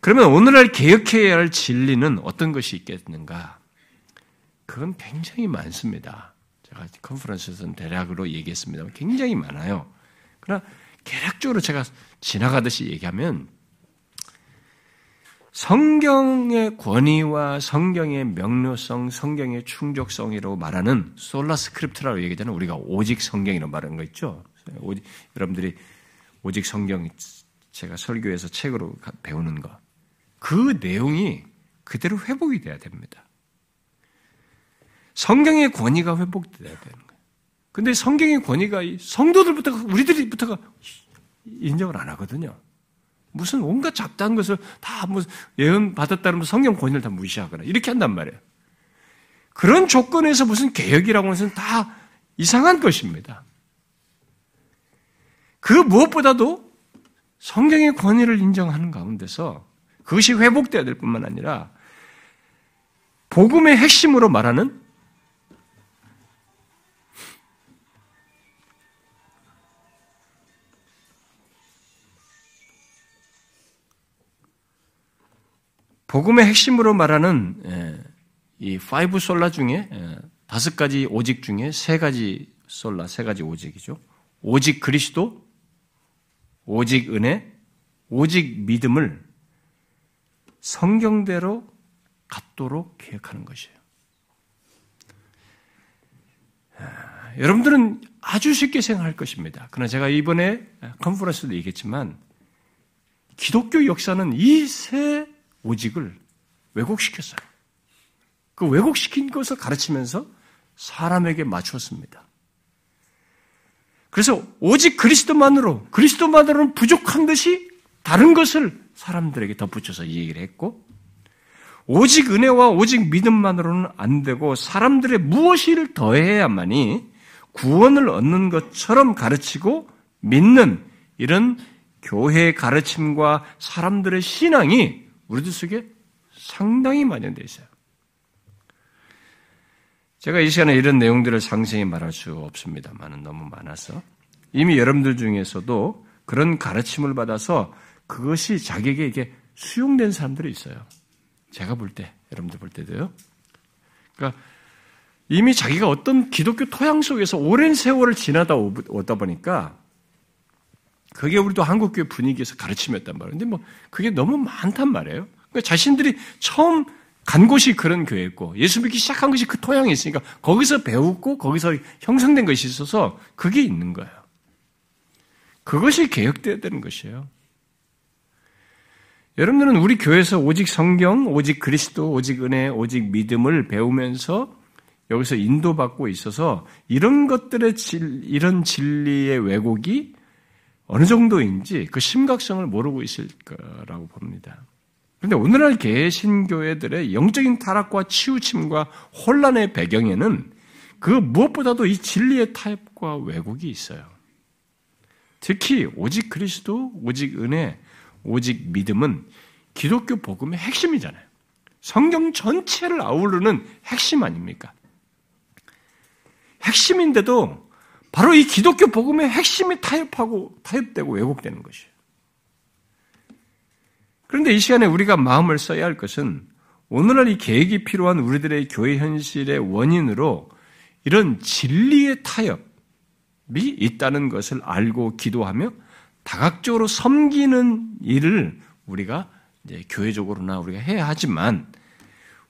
그러면 오늘날 개혁해야 할 진리는 어떤 것이 있겠는가? 그건 굉장히 많습니다. 제가 컨퍼런스에서는 대략으로 얘기했습니다. 굉장히 많아요. 그러나 개략적으로 제가 지나가듯이 얘기하면 성경의 권위와 성경의 명료성, 성경의 충족성이라고 말하는 솔라 스크립트라고 얘기하는 우리가 오직 성경이라고 말하는 거 있죠. 오직, 여러분들이 오직 성경 제가 설교에서 책으로 배우는 거. 그 내용이 그대로 회복이 돼야 됩니다. 성경의 권위가 회복돼야 되는 거예요. 근데 성경의 권위가 성도들부터 우리들이부터가 인정을 안 하거든요. 무슨 온갖 잡다한 것을 다 예언 받았다는 성경 권위를 다 무시하거나 이렇게 한단 말이에요. 그런 조건에서 무슨 개혁이라고 하는 것은 다 이상한 것입니다. 그 무엇보다도 성경의 권위를 인정하는 가운데서 그것이 회복되어야 될 뿐만 아니라 복음의 핵심으로 말하는 복음의 핵심으로 말하는 예, 이 five sola 중에 예, 다섯 가지 오직 중에 세 가지 sola, 세 가지 오직이죠. 오직 그리스도, 오직 은혜, 오직 믿음을 성경대로 갖도록 계획하는 것이에요. 아, 여러분들은 아주 쉽게 생각할 것입니다. 그러나 제가 이번에 컨퍼런스도 얘기했지만 기독교 역사는 이 세 오직을 왜곡시켰어요. 그 왜곡시킨 것을 가르치면서 사람에게 맞췄습니다. 그래서 오직 그리스도만으로, 그리스도만으로는 부족한 듯이 다른 것을 사람들에게 덧붙여서 얘기를 했고, 오직 은혜와 오직 믿음만으로는 안 되고 사람들의 무엇을 더해야만이 구원을 얻는 것처럼 가르치고 믿는 이런 교회의 가르침과 사람들의 신앙이 우리들 속에 상당히 만연되어 있어요. 제가 이 시간에 이런 내용들을 상세히 말할 수 없습니다만은 너무 많아서 이미 여러분들 중에서도 그런 가르침을 받아서 그것이 자기에게 이게 수용된 사람들이 있어요. 제가 볼 때, 여러분들 볼 때도요. 그러니까 이미 자기가 어떤 기독교 토양 속에서 오랜 세월을 지나다 오다 보니까 그게 우리도 한국교회 분위기에서 가르침이었단 말이에요. 근데 뭐 그게 너무 많단 말이에요. 그러니까 자신들이 처음 간 곳이 그런 교회였고 예수 믿기 시작한 것이 그 토양에 있으니까 거기서 배웠고 거기서 형성된 것이 있어서 그게 있는 거예요. 그것이 개혁되어야 되는 것이에요. 여러분들은 우리 교회에서 오직 성경, 오직 그리스도, 오직 은혜, 오직 믿음을 배우면서 여기서 인도받고 있어서 이런 것들의 질, 이런 진리의 왜곡이 어느 정도인지 그 심각성을 모르고 있을 거라고 봅니다. 그런데 오늘날 개신교회들의 영적인 타락과 치우침과 혼란의 배경에는 그 무엇보다도 이 진리의 타협과 왜곡이 있어요. 특히 오직 그리스도, 오직 은혜, 오직 믿음은 기독교 복음의 핵심이잖아요. 성경 전체를 아우르는 핵심 아닙니까? 핵심인데도 바로 이 기독교 복음의 핵심이 타협하고 타협되고 왜곡되는 것이에요. 그런데 이 시간에 우리가 마음을 써야 할 것은 오늘날 이 계획이 필요한 우리들의 교회 현실의 원인으로 이런 진리의 타협이 있다는 것을 알고 기도하며 다각적으로 섬기는 일을 우리가 이제 교회적으로나 우리가 해야 하지만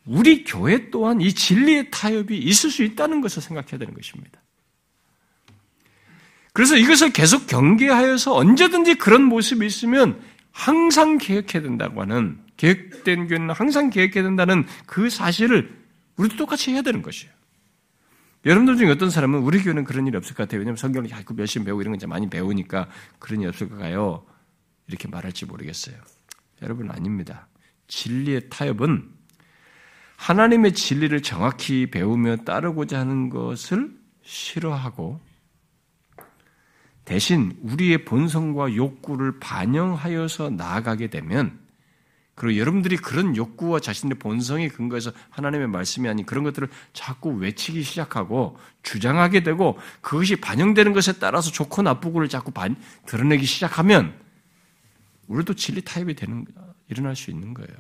우리 교회 또한 이 진리의 타협이 있을 수 있다는 것을 생각해야 되는 것입니다. 그래서 이것을 계속 경계하여서 언제든지 그런 모습이 있으면 항상 계획해야 된다고 하는 계획된 교회는 항상 계획해야 된다는 그 사실을 우리도 똑같이 해야 되는 것이에요. 여러분들 중에 어떤 사람은 우리 교회는 그런 일이 없을 것 같아요. 왜냐하면 성경을 자꾸 열심히 배우고 이런 거 많이 배우니까 그런 일이 없을 까요 이렇게 말할지 모르겠어요. 여러분 아닙니다. 진리의 타협은 하나님의 진리를 정확히 배우며 따르고자 하는 것을 싫어하고 대신 우리의 본성과 욕구를 반영하여서 나아가게 되면 그리고 여러분들이 그런 욕구와 자신의 본성에 근거해서 하나님의 말씀이 아닌 그런 것들을 자꾸 외치기 시작하고 주장하게 되고 그것이 반영되는 것에 따라서 좋고 나쁘고를 자꾸 반, 드러내기 시작하면 우리도 진리 타협이 되는, 일어날 수 있는 거예요.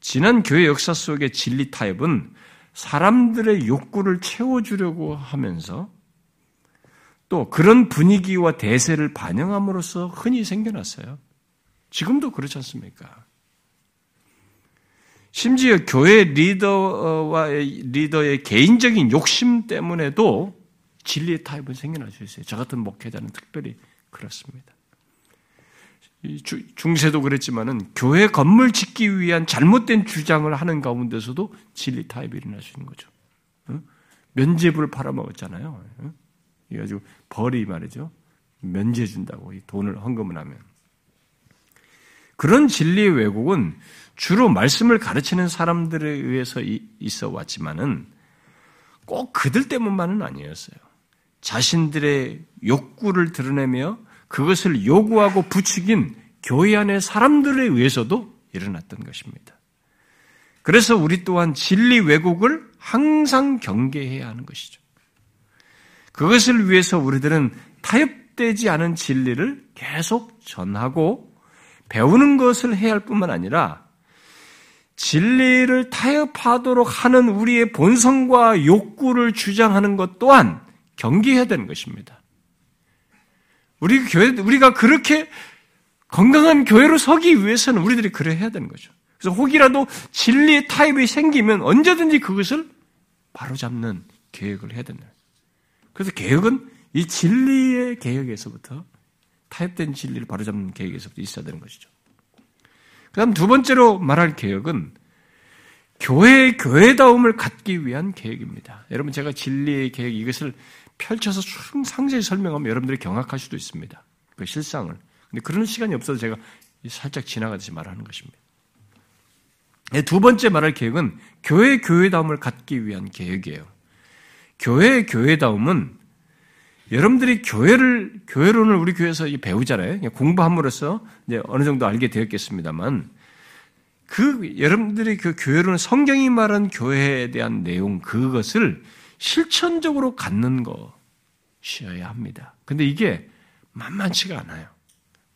지난 교회 역사 속의 진리 타협은 사람들의 욕구를 채워주려고 하면서 또 그런 분위기와 대세를 반영함으로써 흔히 생겨났어요. 지금도 그렇지 않습니까? 심지어 교회 리더와 리더의 개인적인 욕심 때문에도 진리의 타입은 생겨날 수 있어요. 저 같은 목회자는 특별히 그렇습니다. 중세도 그랬지만은 교회 건물 짓기 위한 잘못된 주장을 하는 가운데서도 진리 타입이 일어날 수 있는 거죠. 면제부를 팔아먹었잖아요. 이 가지고 벌이 말이죠. 면제 준다고 이 돈을 헌금을 하면. 그런 진리의 왜곡은 주로 말씀을 가르치는 사람들에 의해서 있어 왔지만은 꼭 그들 때문만은 아니었어요. 자신들의 욕구를 드러내며 그것을 요구하고 부추긴 교회 안의 사람들에 의해서도 일어났던 것입니다. 그래서 우리 또한 진리 왜곡을 항상 경계해야 하는 것이죠. 그것을 위해서 우리들은 타협되지 않은 진리를 계속 전하고 배우는 것을 해야 할 뿐만 아니라 진리를 타협하도록 하는 우리의 본성과 욕구를 주장하는 것 또한 경계해야 되는 것입니다. 우리 교회, 우리가 그렇게 건강한 교회로 서기 위해서는 우리들이 그래 해야 되는 거죠. 그래서 혹이라도 진리의 타입이 생기면 언제든지 그것을 바로잡는 계획을 해야 된다. 그래서 개혁은 이 진리의 개혁에서부터 타협된 진리를 바로잡는 계획에서부터 있어야 되는 것이죠. 그 다음 두 번째로 말할 개혁은 교회의 교회다움을 갖기 위한 계획입니다. 여러분 제가 진리의 계획 이것을 펼쳐서 상세히 설명하면 여러분들이 경악할 수도 있습니다. 그 실상을. 근데 그런 시간이 없어서 제가 살짝 지나가듯이 말하는 것입니다. 네, 두 번째 말할 계획은 교회 교회다움을 갖기 위한 계획이에요. 교회 교회다움은 여러분들이 교회를 교회론을 우리 교회에서 배우잖아요. 공부함으로써 이제 어느 정도 알게 되었겠습니다만 그 여러분들이 그 교회론은 성경이 말한 교회에 대한 내용 그것을 실천적으로 갖는 것이어야 합니다. 근데 이게 만만치가 않아요.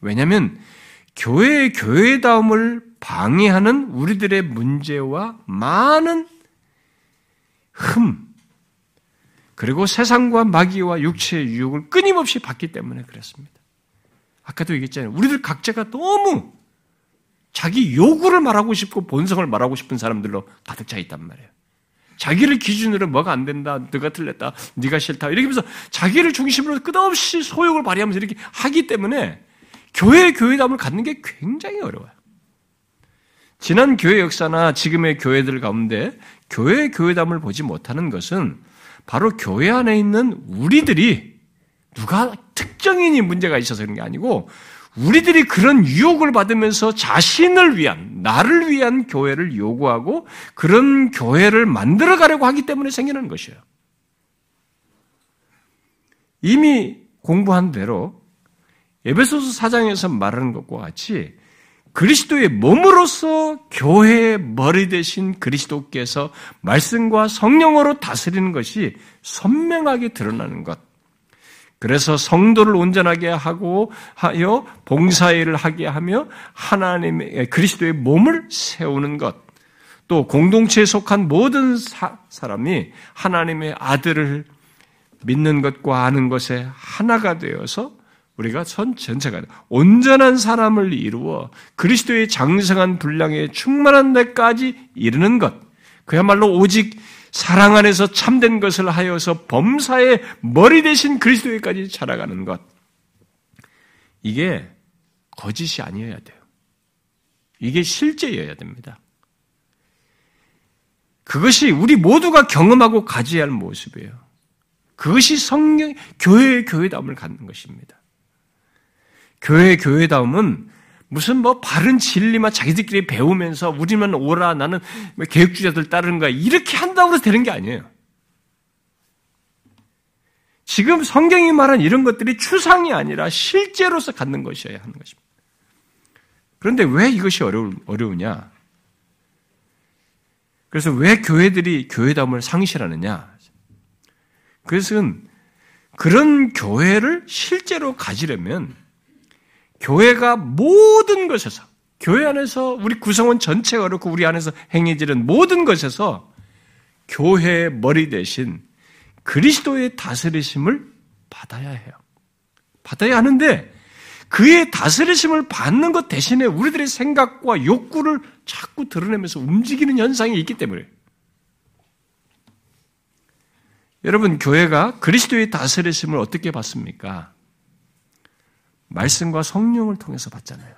왜냐하면 교회의 교회다움을 방해하는 우리들의 문제와 많은 흠, 그리고 세상과 마귀와 육체의 유혹을 끊임없이 받기 때문에 그렇습니다. 아까도 얘기했잖아요. 우리들 각자가 너무 자기 요구를 말하고 싶고 본성을 말하고 싶은 사람들로 가득 차 있단 말이에요. 자기를 기준으로 뭐가 안 된다, 네가 틀렸다, 네가 싫다 이렇게 하면서 자기를 중심으로 끝없이 소욕을 발휘하면서 이렇게 하기 때문에 교회 교회담을 갖는 게 굉장히 어려워요. 지난 교회 역사나 지금의 교회들 가운데 교회 교회담을 보지 못하는 것은 바로 교회 안에 있는 우리들이 누가 특정인이 문제가 있어서 그런 게 아니고 우리들이 그런 유혹을 받으면서 자신을 위한, 나를 위한 교회를 요구하고 그런 교회를 만들어 가려고 하기 때문에 생기는 것이에요. 이미 공부한 대로 에베소서 4장에서 말하는 것과 같이 그리스도의 몸으로서 교회의 머리 대신 그리스도께서 말씀과 성령으로 다스리는 것이 선명하게 드러나는 것. 그래서 성도를 온전하게 하고 하여 봉사일을 하게 하며 하나님의 그리스도의 몸을 세우는 것. 또 공동체에 속한 모든 사, 사람이 하나님의 아들을 믿는 것과 아는 것에 하나가 되어서 우리가 전 전체가 온전한 사람을 이루어 그리스도의 장성한 분량에 충만한 데까지 이르는 것. 그야말로 오직 사랑 안에서 참된 것을 하여서 범사의 머리 대신 그리스도에까지 자라가는 것. 이게 거짓이 아니어야 돼요. 이게 실제여야 됩니다. 그것이 우리 모두가 경험하고 가져야 할 모습이에요. 그것이 성령, 교회의 교회담을 갖는 것입니다. 교회 교회다움은 무슨 뭐 바른 진리만 자기들끼리 배우면서 우리만 오라 나는 뭐 계획주자들 따르는 거야 이렇게 한다고 해서 되는 게 아니에요. 지금 성경이 말한 이런 것들이 추상이 아니라 실제로서 갖는 것이어야 하는 것입니다. 그런데 왜 이것이 어려, 어려우냐? 그래서 왜 교회들이 교회담을 상실하느냐? 그것은 그런 교회를 실제로 가지려면 교회가 모든 것에서 교회 안에서 우리 구성원 전체가 그렇고 우리 안에서 행해지는 모든 것에서 교회의 머리 대신 그리스도의 다스리심을 받아야 해요. 받아야 하는데 그의 다스리심을 받는 것 대신에 우리들의 생각과 욕구를 자꾸 드러내면서 움직이는 현상이 있기 때문에 여러분 교회가 그리스도의 다스리심을 어떻게 받습니까? 말씀과 성령을 통해서 받잖아요.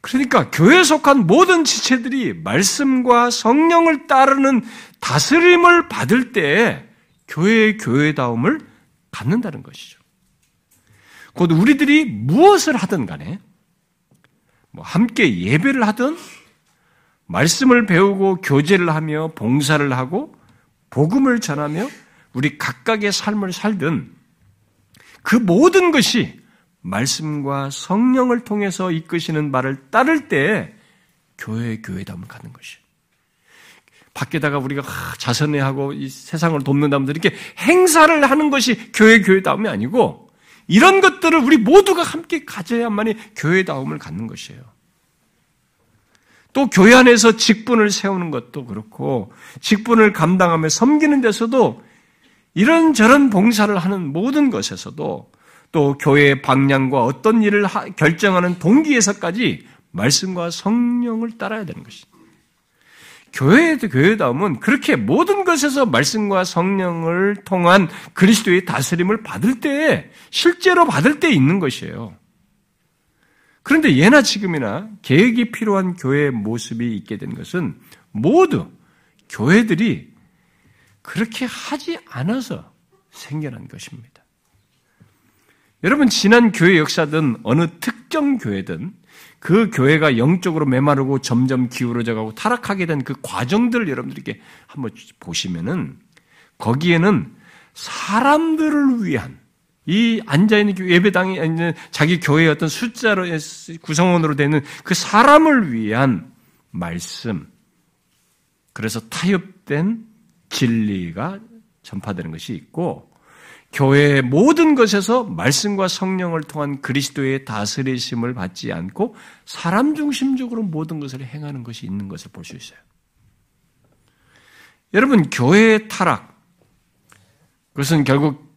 그러니까 교회에 속한 모든 지체들이 말씀과 성령을 따르는 다스림을 받을 때 교회의 교회다움을 갖는다는 것이죠. 곧 우리들이 무엇을 하든 간에 뭐 함께 예배를 하든 말씀을 배우고 교제를 하며 봉사를 하고 복음을 전하며 우리 각각의 삶을 살든 그 모든 것이 말씀과 성령을 통해서 이끄시는 말을 따를 때 교회의 교회담을 갖는 것이. 밖에다가 우리가 자선회하고 이 세상을 돕는다면 이렇게 행사를 하는 것이 교회 교회다움이 아니고 이런 것들을 우리 모두가 함께 가져야만이 교회다움을 갖는 것이에요. 또 교회 안에서 직분을 세우는 것도 그렇고 직분을 감당하며 섬기는 데서도 이런저런 봉사를 하는 모든 것에서도 또 교회의 방향과 어떤 일을 결정하는 동기에서까지 말씀과 성령을 따라야 되는 것입니다. 교회의 교회다움은 그렇게 모든 것에서 말씀과 성령을 통한 그리스도의 다스림을 받을 때에 실제로 받을 때 있는 것이에요. 그런데 예나 지금이나 계획이 필요한 교회의 모습이 있게 된 것은 모두 교회들이 그렇게 하지 않아서 생겨난 것입니다. 여러분, 지난 교회 역사든 어느 특정 교회든 그 교회가 영적으로 메마르고 점점 기울어져 가고 타락하게 된 그 과정들을 여러분들께 한번 보시면은 거기에는 사람들을 위한 이 앉아있는 예배당에 있는 자기 교회의 어떤 숫자로 구성원으로 되는 그 사람을 위한 말씀. 그래서 타협된 진리가 전파되는 것이 있고, 교회의 모든 것에서 말씀과 성령을 통한 그리스도의 다스리심을 받지 않고 사람 중심적으로 모든 것을 행하는 것이 있는 것을 볼 수 있어요. 여러분, 교회의 타락, 그것은 결국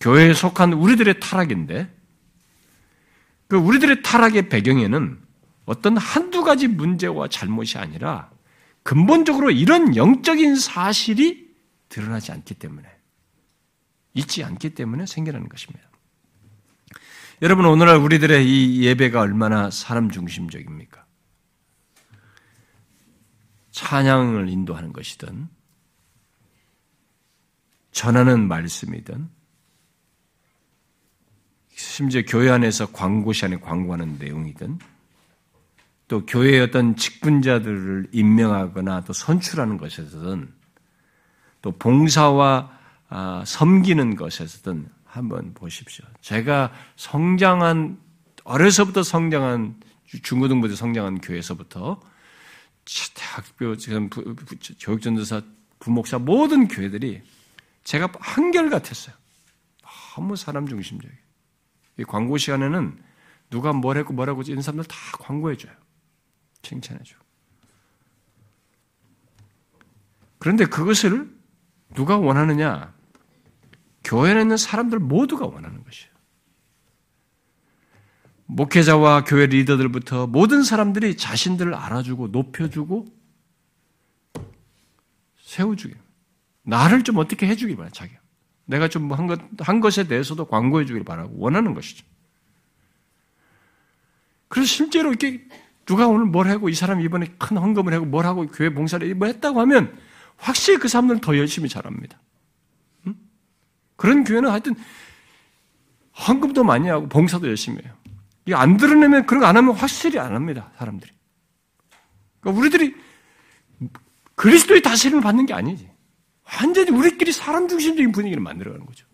교회에 속한 우리들의 타락인데 그 우리들의 타락의 배경에는 어떤 한두 가지 문제와 잘못이 아니라 근본적으로 이런 영적인 사실이 드러나지 않기 때문에 있지 않기 때문에 생겨나는 것입니다. 여러분 오늘날 우리들의 이 예배가 얼마나 사람 중심적입니까? 찬양을 인도하는 것이든 전하는 말씀이든 심지어 교회 안에서 광고시 안에 광고하는 내용이든 또 교회의 어떤 직분자들을 임명하거나 또 선출하는 것에서든 또 봉사와 아, 섬기는 것에서든 한번 보십시오. 제가 성장한 어려서부터 성장한 중고등부터 성장한 교회에서부터 대학교 지금 교육전도사 부목사 모든 교회들이 제가 한결 같았어요. 너무 사람 중심적이에요. 이 광고 시간에는 누가 뭘 했고 뭐라고 이런 사람들 다 광고해줘요. 칭찬해줘. 그런데 그것을 누가 원하느냐? 교회에 있는 사람들 모두가 원하는 것이에요. 목회자와 교회 리더들부터 모든 사람들이 자신들을 알아주고 높여주고 세워주기. 나를 좀 어떻게 해주기 바래, 자기가. 내가 좀 한 것, 한 것에 대해서도 광고해 주길 바라고 원하는 것이죠. 그래서 실제로 이렇게 누가 오늘 뭘 하고 이 사람이 이번에 큰 헌금을 하고 뭘 하고 교회 봉사를 뭐 했다고 하면 확실히 그 사람들은 더 열심히 잘합니다. 응? 그런 교회는 하여튼 헌금도 많이 하고 봉사도 열심히 해요. 이거 안 드러내면 그런 거 안 하면 확실히 안 합니다. 사람들이. 그러니까 우리들이 그리스도의 다스림을 받는 게 아니지. 완전히 우리끼리 사람 중심적인 분위기를 만들어가는 거죠.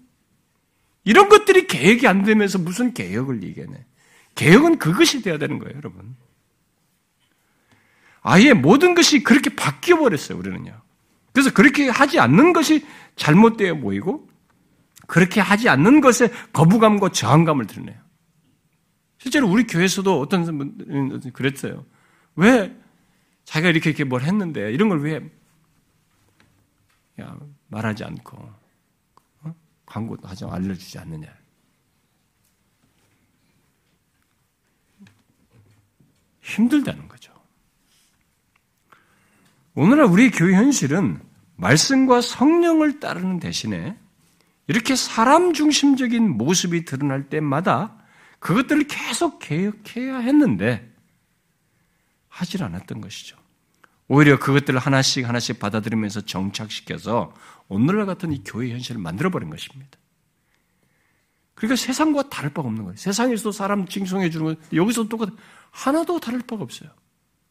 이런 것들이 계획이 안 되면서 무슨 개혁을 얘기하네. 개혁은 그것이 되어야 되는 거예요, 여러분. 아예 모든 것이 그렇게 바뀌어 버렸어요, 우리는요. 그래서 그렇게 하지 않는 것이 잘못되어 보이고 그렇게 하지 않는 것에 거부감과 저항감을 드러내요. 실제로 우리 교회에서도 어떤 분들은 그랬어요. 왜 자기가 이렇게 이렇게 뭘 했는데 이런 걸 왜 말하지 않고 어? 광고도 하지 알려주지 않느냐. 힘들다는 거죠. 오늘날 우리 교회 현실은 말씀과 성령을 따르는 대신에 이렇게 사람 중심적인 모습이 드러날 때마다 그것들을 계속 개혁해야 했는데 하질 않았던 것이죠. 오히려 그것들을 하나씩 하나씩 받아들이면서 정착시켜서 오늘날 같은 이 교회 현실을 만들어버린 것입니다. 그러니까 세상과 다를 바가 없는 거예요. 세상에서도 사람 칭송해 주는 것, 여기서 똑같아. 하나도 다를 바가 없어요.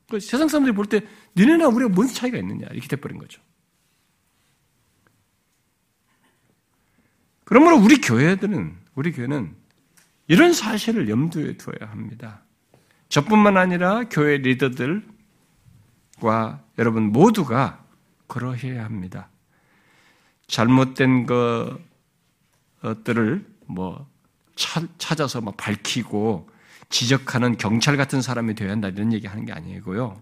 그러니까 세상 사람들이 볼 때, 니네나 우리가 뭔 차이가 있느냐, 이렇게 돼버린 거죠. 그러므로 우리 교회들은, 우리 교회는 이런 사실을 염두에 두어야 합니다. 저뿐만 아니라 교회 리더들과 여러분 모두가 그러해야 합니다. 잘못된 것들을 뭐 찾아서 막 밝히고 지적하는 경찰 같은 사람이 되어야 한다 이런 얘기 하는 게 아니고요.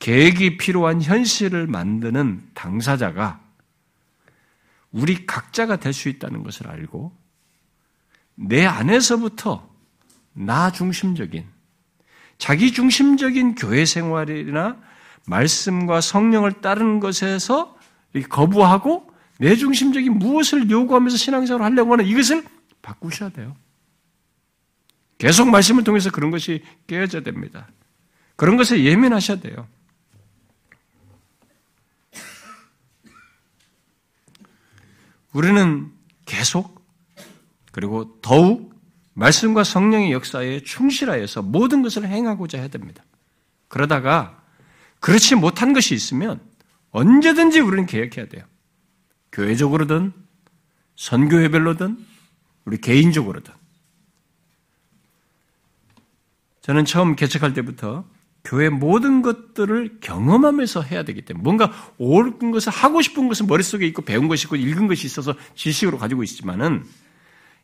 계획이 필요한 현실을 만드는 당사자가 우리 각자가 될 수 있다는 것을 알고 내 안에서부터 나 중심적인 자기 중심적인 교회 생활이나 말씀과 성령을 따르는 것에서 거부하고 내 중심적인 무엇을 요구하면서 신앙생활을 하려고 하는 이것을 바꾸셔야 돼요. 계속 말씀을 통해서 그런 것이 깨어져야 됩니다. 그런 것에 예민하셔야 돼요. 우리는 계속 그리고 더욱 말씀과 성령의 역사에 충실하여서 모든 것을 행하고자 해야 됩니다. 그러다가 그렇지 못한 것이 있으면 언제든지 우리는 개혁해야 돼요. 교회적으로든 선교회별로든 우리 개인적으로든 저는 처음 개척할 때부터 교회 모든 것들을 경험하면서 해야 되기 때문에 뭔가 옳은 것을 하고 싶은 것은 머릿속에 있고 배운 것이 있고 읽은 것이 있어서 지식으로 가지고 있지만은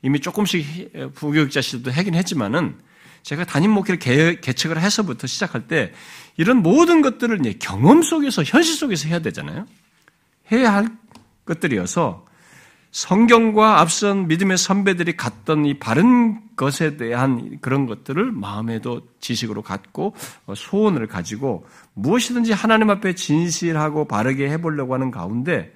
이미 조금씩 부교육자 시도 하긴 했지만은 제가 담임 목회를 개, 개척을 해서부터 시작할 때 이런 모든 것들을 경험 속에서 현실 속에서 해야 되잖아요. 해야 할 것들이어서 성경과 앞선 믿음의 선배들이 갔던 이 바른 것에 대한 그런 것들을 마음에도 지식으로 갖고 소원을 가지고 무엇이든지 하나님 앞에 진실하고 바르게 해보려고 하는 가운데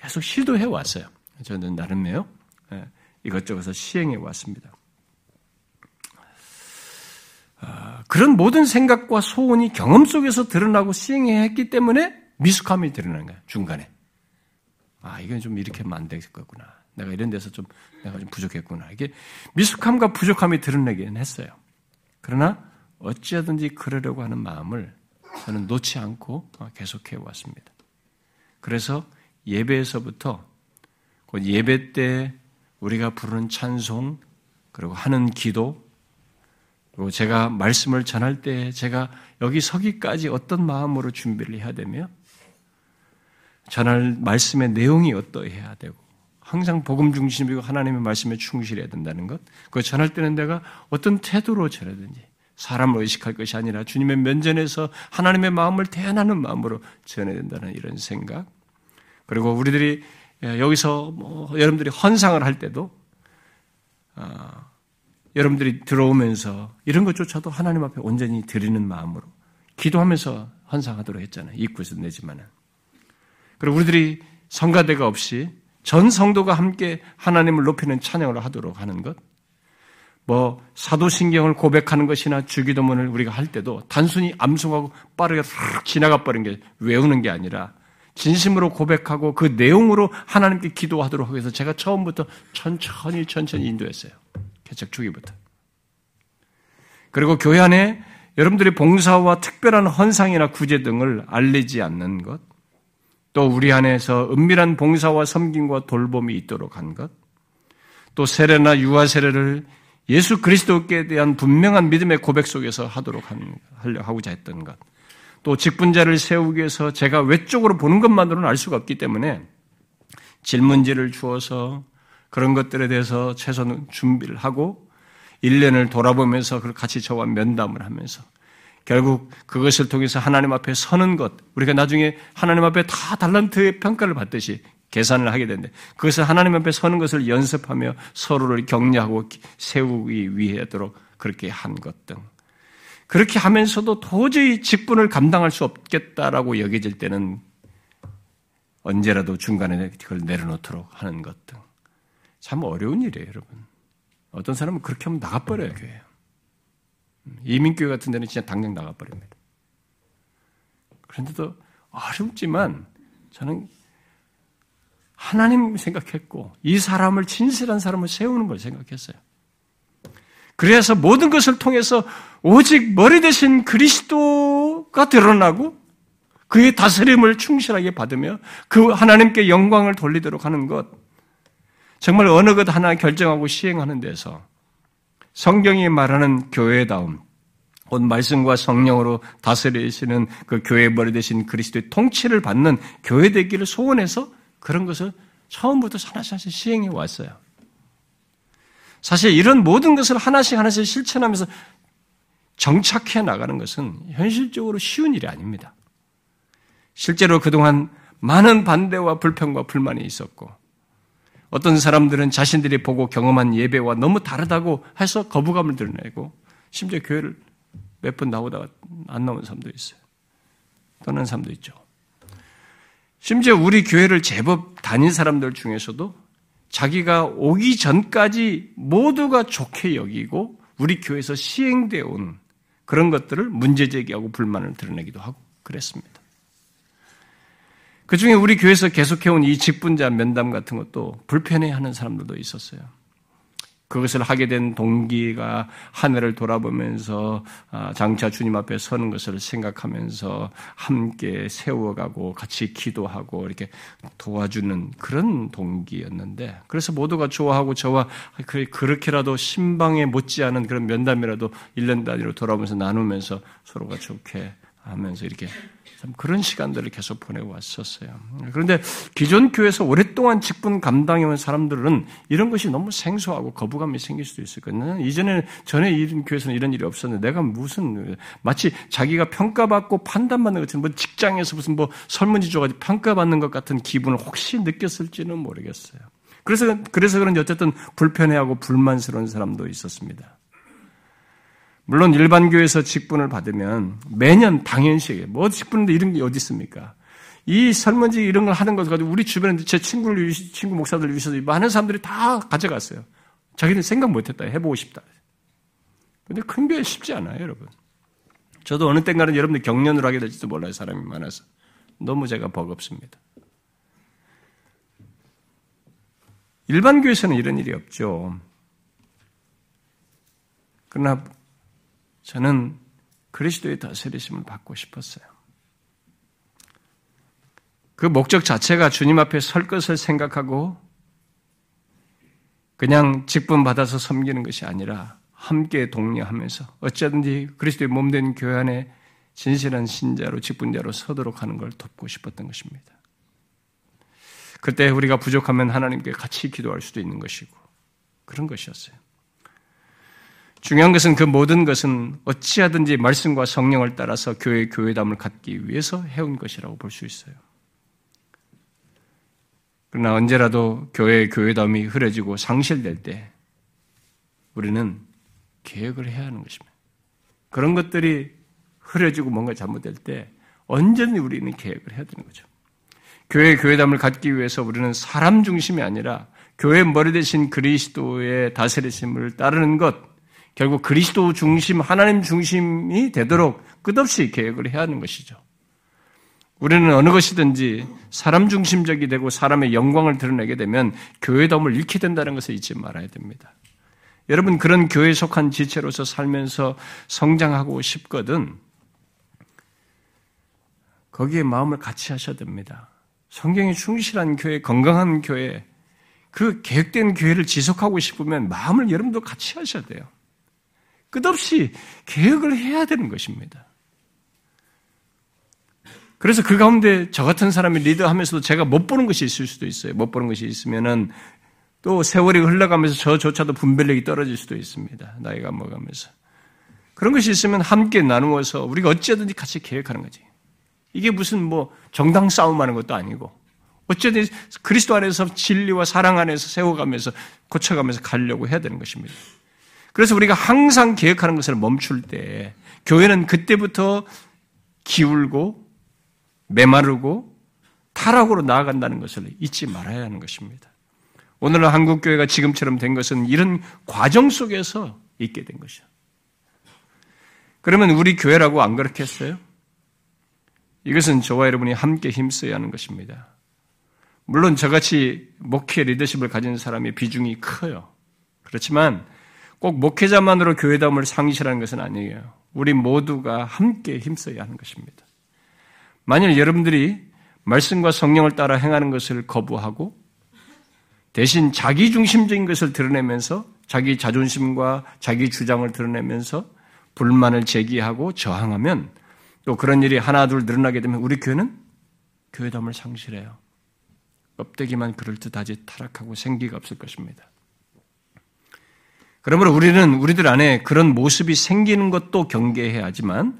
계속 시도해 왔어요. 저는 나름대로 예, 이것저것 시행해 왔습니다. 아, 그런 모든 생각과 소원이 경험 속에서 드러나고 시행했기 때문에 미숙함이 드러나는 거예요. 중간에. 아, 이건 좀 이렇게 하면 안 되겠구나. 내가 이런 데서 좀 내가 좀 부족했구나. 이게 미숙함과 부족함이 드러내긴 했어요. 그러나 어찌하든지 그러려고 하는 마음을 저는 놓지 않고 계속해 왔습니다. 그래서 예배에서부터 예배 때 우리가 부르는 찬송 그리고 하는 기도 그리고 제가 말씀을 전할 때 제가 여기 서기까지 어떤 마음으로 준비를 해야 되며 전할 말씀의 내용이 어떠해야 되고 항상 복음 중심이고 하나님의 말씀에 충실해야 된다는 것. 그 전할 때는 내가 어떤 태도로 전하든지 사람을 의식할 것이 아니라 주님의 면전에서 하나님의 마음을 대안하는 마음으로 전해야 된다는 이런 생각. 그리고 우리들이 여기서 뭐 여러분들이 헌상을 할 때도 어, 여러분들이 들어오면서 이런 것조차도 하나님 앞에 온전히 드리는 마음으로 기도하면서 헌상하도록 했잖아요. 입구에서 내지만은. 그리고 우리들이 성가대가 없이 전 성도가 함께 하나님을 높이는 찬양을 하도록 하는 것. 뭐 사도신경을 고백하는 것이나 주기도문을 우리가 할 때도 단순히 암송하고 빠르게 싹 지나가 버린 게 외우는 게 아니라 진심으로 고백하고 그 내용으로 하나님께 기도하도록 하기 위해서 제가 처음부터 천천히 천천히 인도했어요. 개척 초기부터. 그리고 교회 안에 여러분들이 봉사와 특별한 헌상이나 구제 등을 알리지 않는 것, 또 우리 안에서 은밀한 봉사와 섬김과 돌봄이 있도록 한 것, 또 세례나 유아 세례를 예수 그리스도께 대한 분명한 믿음의 고백 속에서 하도록 하려 하고자 했던 것. 또 직분자를 세우기 위해서 제가 외적으로 보는 것만으로는 알 수가 없기 때문에 질문지를 주어서 그런 것들에 대해서 최소한 준비를 하고 1년을 돌아보면서 같이 저와 면담을 하면서 결국 그것을 통해서 하나님 앞에 서는 것, 우리가 나중에 하나님 앞에 다 달란트의 평가를 받듯이 계산을 하게 되는데 그것을 하나님 앞에 서는 것을 연습하며 서로를 격려하고 세우기 위해도록 그렇게 한 것 등. 그렇게 하면서도 도저히 직분을 감당할 수 없겠다라고 여겨질 때는 언제라도 중간에 그걸 내려놓도록 하는 것 등. 참 어려운 일이에요, 여러분. 어떤 사람은 그렇게 하면 나가버려요, 교회. 이민교회 같은 데는 진짜 당장 나가버립니다. 그런데도 어렵지만 저는 하나님 생각했고 이 사람을 진실한 사람을 세우는 걸 생각했어요. 그래서 모든 것을 통해서 오직 머리 대신 그리스도가 드러나고 그의 다스림을 충실하게 받으며 그 하나님께 영광을 돌리도록 하는 것. 정말 어느 것 하나 결정하고 시행하는 데서 성경이 말하는 교회다움, 곧 말씀과 성령으로 다스리시는 그 교회 머리 대신 그리스도의 통치를 받는 교회 되기를 소원해서 그런 것을 처음부터 하나씩 하나씩 시행해 왔어요. 사실 이런 모든 것을 하나씩 하나씩 실천하면서 정착해 나가는 것은 현실적으로 쉬운 일이 아닙니다. 실제로 그동안 많은 반대와 불평과 불만이 있었고, 어떤 사람들은 자신들이 보고 경험한 예배와 너무 다르다고 해서 거부감을 드러내고, 심지어 교회를 몇 번 나오다가 안 나오는 사람도 있어요. 떠난 사람도 있죠. 심지어 우리 교회를 제법 다닌 사람들 중에서도 자기가 오기 전까지 모두가 좋게 여기고 우리 교회에서 시행되어 온 그런 것들을 문제 제기하고 불만을 드러내기도 하고 그랬습니다. 그 중에 우리 교회에서 계속해온 이 직분자 면담 같은 것도 불편해하는 사람들도 있었어요. 그것을 하게 된 동기가 하늘을 돌아보면서 아, 장차 주님 앞에 서는 것을 생각하면서 함께 세워가고 같이 기도하고 이렇게 도와주는 그런 동기였는데 그래서 모두가 좋아하고 저와 그렇게라도 신방에 못지않은 그런 면담이라도 1년 단위로 돌아오면서 나누면서 서로가 좋게 하면서 이렇게 그런 시간들을 계속 보내고 왔었어요. 그런데 기존 교회에서 오랫동안 직분 감당해온 사람들은 이런 것이 너무 생소하고 거부감이 생길 수도 있을 거예요. 이전에 전에 이런 교회에서는 이런 일이 없었는데 내가 무슨 마치 자기가 평가받고 판단받는 것 같은 뭐 직장에서 무슨 뭐 설문지 줘가지고 평가받는 것 같은 기분을 혹시 느꼈을지는 모르겠어요. 그래서 그래서 그런지 어쨌든 불편해하고 불만스러운 사람도 있었습니다. 물론 일반 교회에서 직분을 받으면 매년 당연시에 뭐 직분인데 이런 게 어디 있습니까? 이 설문지 이런 걸 하는 것 가지고 우리 주변에 제 친구를 친구 목사들 위해서 많은 사람들이 다 가져갔어요. 자기는 생각 못했다. 해보고 싶다. 근데 큰 교회 쉽지 않아요, 여러분. 저도 어느 땐가는 여러분들 경련을 하게 될지도 몰라요. 사람이 많아서. 너무 제가 버겁습니다. 일반 교회에서는 이런 일이 없죠. 그러나 저는 그리스도의 다스리심을 받고 싶었어요. 그 목적 자체가 주님 앞에 설 것을 생각하고 그냥 직분 받아서 섬기는 것이 아니라 함께 동료하면서 어쩌든지 그리스도의 몸된 교회 안에 진실한 신자로 직분자로 서도록 하는 걸 돕고 싶었던 것입니다. 그때 우리가 부족하면 하나님께 같이 기도할 수도 있는 것이고 그런 것이었어요. 중요한 것은 그 모든 것은 어찌하든지 말씀과 성령을 따라서 교회 교회담을 갖기 위해서 해온 것이라고 볼 수 있어요. 그러나 언제라도 교회의 교회담이 흐려지고 상실될 때 우리는 계획을 해야 하는 것입니다. 그런 것들이 흐려지고 뭔가 잘못될 때 언제든 우리는 계획을 해야 되는 거죠. 교회 교회담을 갖기 위해서 우리는 사람 중심이 아니라 교회 머리 대신 그리스도의 다스리심을 따르는 것, 결국 그리스도 중심, 하나님 중심이 되도록 끝없이 계획을 해야 하는 것이죠. 우리는 어느 것이든지 사람 중심적이 되고 사람의 영광을 드러내게 되면 교회덤을 잃게 된다는 것을 잊지 말아야 됩니다. 여러분 그런 교회에 속한 지체로서 살면서 성장하고 싶거든 거기에 마음을 같이 하셔야 됩니다. 성경이 충실한 교회, 건강한 교회, 그 계획된 교회를 지속하고 싶으면 마음을 여러분도 같이 하셔야 돼요. 끝없이 계획을 해야 되는 것입니다. 그래서 그 가운데 저 같은 사람이 리더하면서도 제가 못 보는 것이 있을 수도 있어요. 못 보는 것이 있으면은 또 세월이 흘러가면서 저조차도 분별력이 떨어질 수도 있습니다. 나이가 먹으면서. 그런 것이 있으면 함께 나누어서 우리가 어찌든지 같이 계획하는 거지. 이게 무슨 뭐 정당 싸움하는 것도 아니고 어쨌든 그리스도 안에서 진리와 사랑 안에서 세워가면서 고쳐가면서 가려고 해야 되는 것입니다. 그래서 우리가 항상 계획하는 것을 멈출 때 교회는 그때부터 기울고 메마르고 타락으로 나아간다는 것을 잊지 말아야 하는 것입니다. 오늘날 한국 교회가 지금처럼 된 것은 이런 과정 속에서 있게 된 것이죠. 그러면 우리 교회라고 안 그렇게 했어요? 이것은 저와 여러분이 함께 힘써야 하는 것입니다. 물론 저같이 목회 리더십을 가진 사람의 비중이 커요. 그렇지만 꼭 목회자만으로 교회다움을 상실하는 것은 아니에요. 우리 모두가 함께 힘써야 하는 것입니다. 만일 여러분들이 말씀과 성령을 따라 행하는 것을 거부하고 대신 자기 중심적인 것을 드러내면서 자기 자존심과 자기 주장을 드러내면서 불만을 제기하고 저항하면 또 그런 일이 하나 둘 늘어나게 되면 우리 교회는 교회담을 상실해요. 껍데기만 그럴듯하지 타락하고 생기가 없을 것입니다. 그러므로 우리는 우리들 안에 그런 모습이 생기는 것도 경계해야 하지만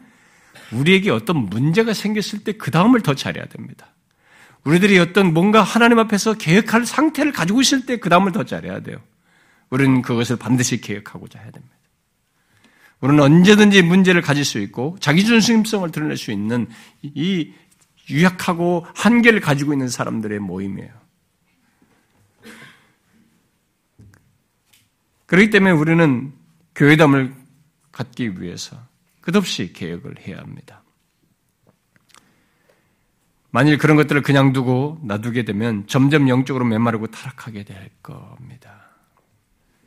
우리에게 어떤 문제가 생겼을 때 그 다음을 더 잘해야 됩니다. 우리들이 어떤 뭔가 하나님 앞에서 계획할 상태를 가지고 있을 때 그 다음을 더 잘해야 돼요. 우리는 그것을 반드시 계획하고자 해야 됩니다. 우리는 언제든지 문제를 가질 수 있고 자기 중심성을 드러낼 수 있는 이 유약하고 한계를 가지고 있는 사람들의 모임이에요. 그렇기 때문에 우리는 교회담을 갖기 위해서 끝없이 계획을 해야 합니다. 만일 그런 것들을 그냥 두고 놔두게 되면 점점 영적으로 메마르고 타락하게 될 겁니다.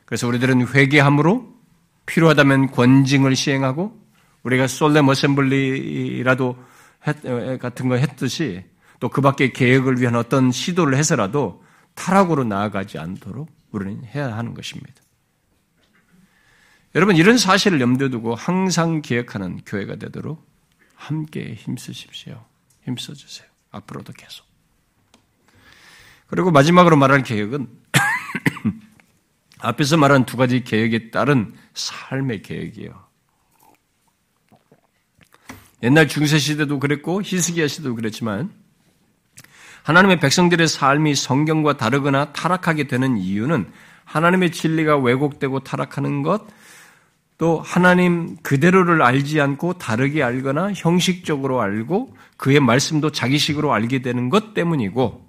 그래서 우리들은 회개함으로 필요하다면 권징을 시행하고 우리가 솔렘 어셈블리라도 같은 거 했듯이 또 그 밖에 계획을 위한 어떤 시도를 해서라도 타락으로 나아가지 않도록 우리는 해야 하는 것입니다. 여러분 이런 사실을 염두에 두고 항상 기억하는 교회가 되도록 함께 힘쓰십시오. 힘써 주세요. 앞으로도 계속. 그리고 마지막으로 말할 계획은 앞에서 말한 두 가지 계획에 따른 삶의 계획이에요. 옛날 중세 시대도 그랬고 히스기야 시대도 그랬지만 하나님의 백성들의 삶이 성경과 다르거나 타락하게 되는 이유는 하나님의 진리가 왜곡되고 타락하는 것, 또 하나님 그대로를 알지 않고 다르게 알거나 형식적으로 알고 그의 말씀도 자기식으로 알게 되는 것 때문이고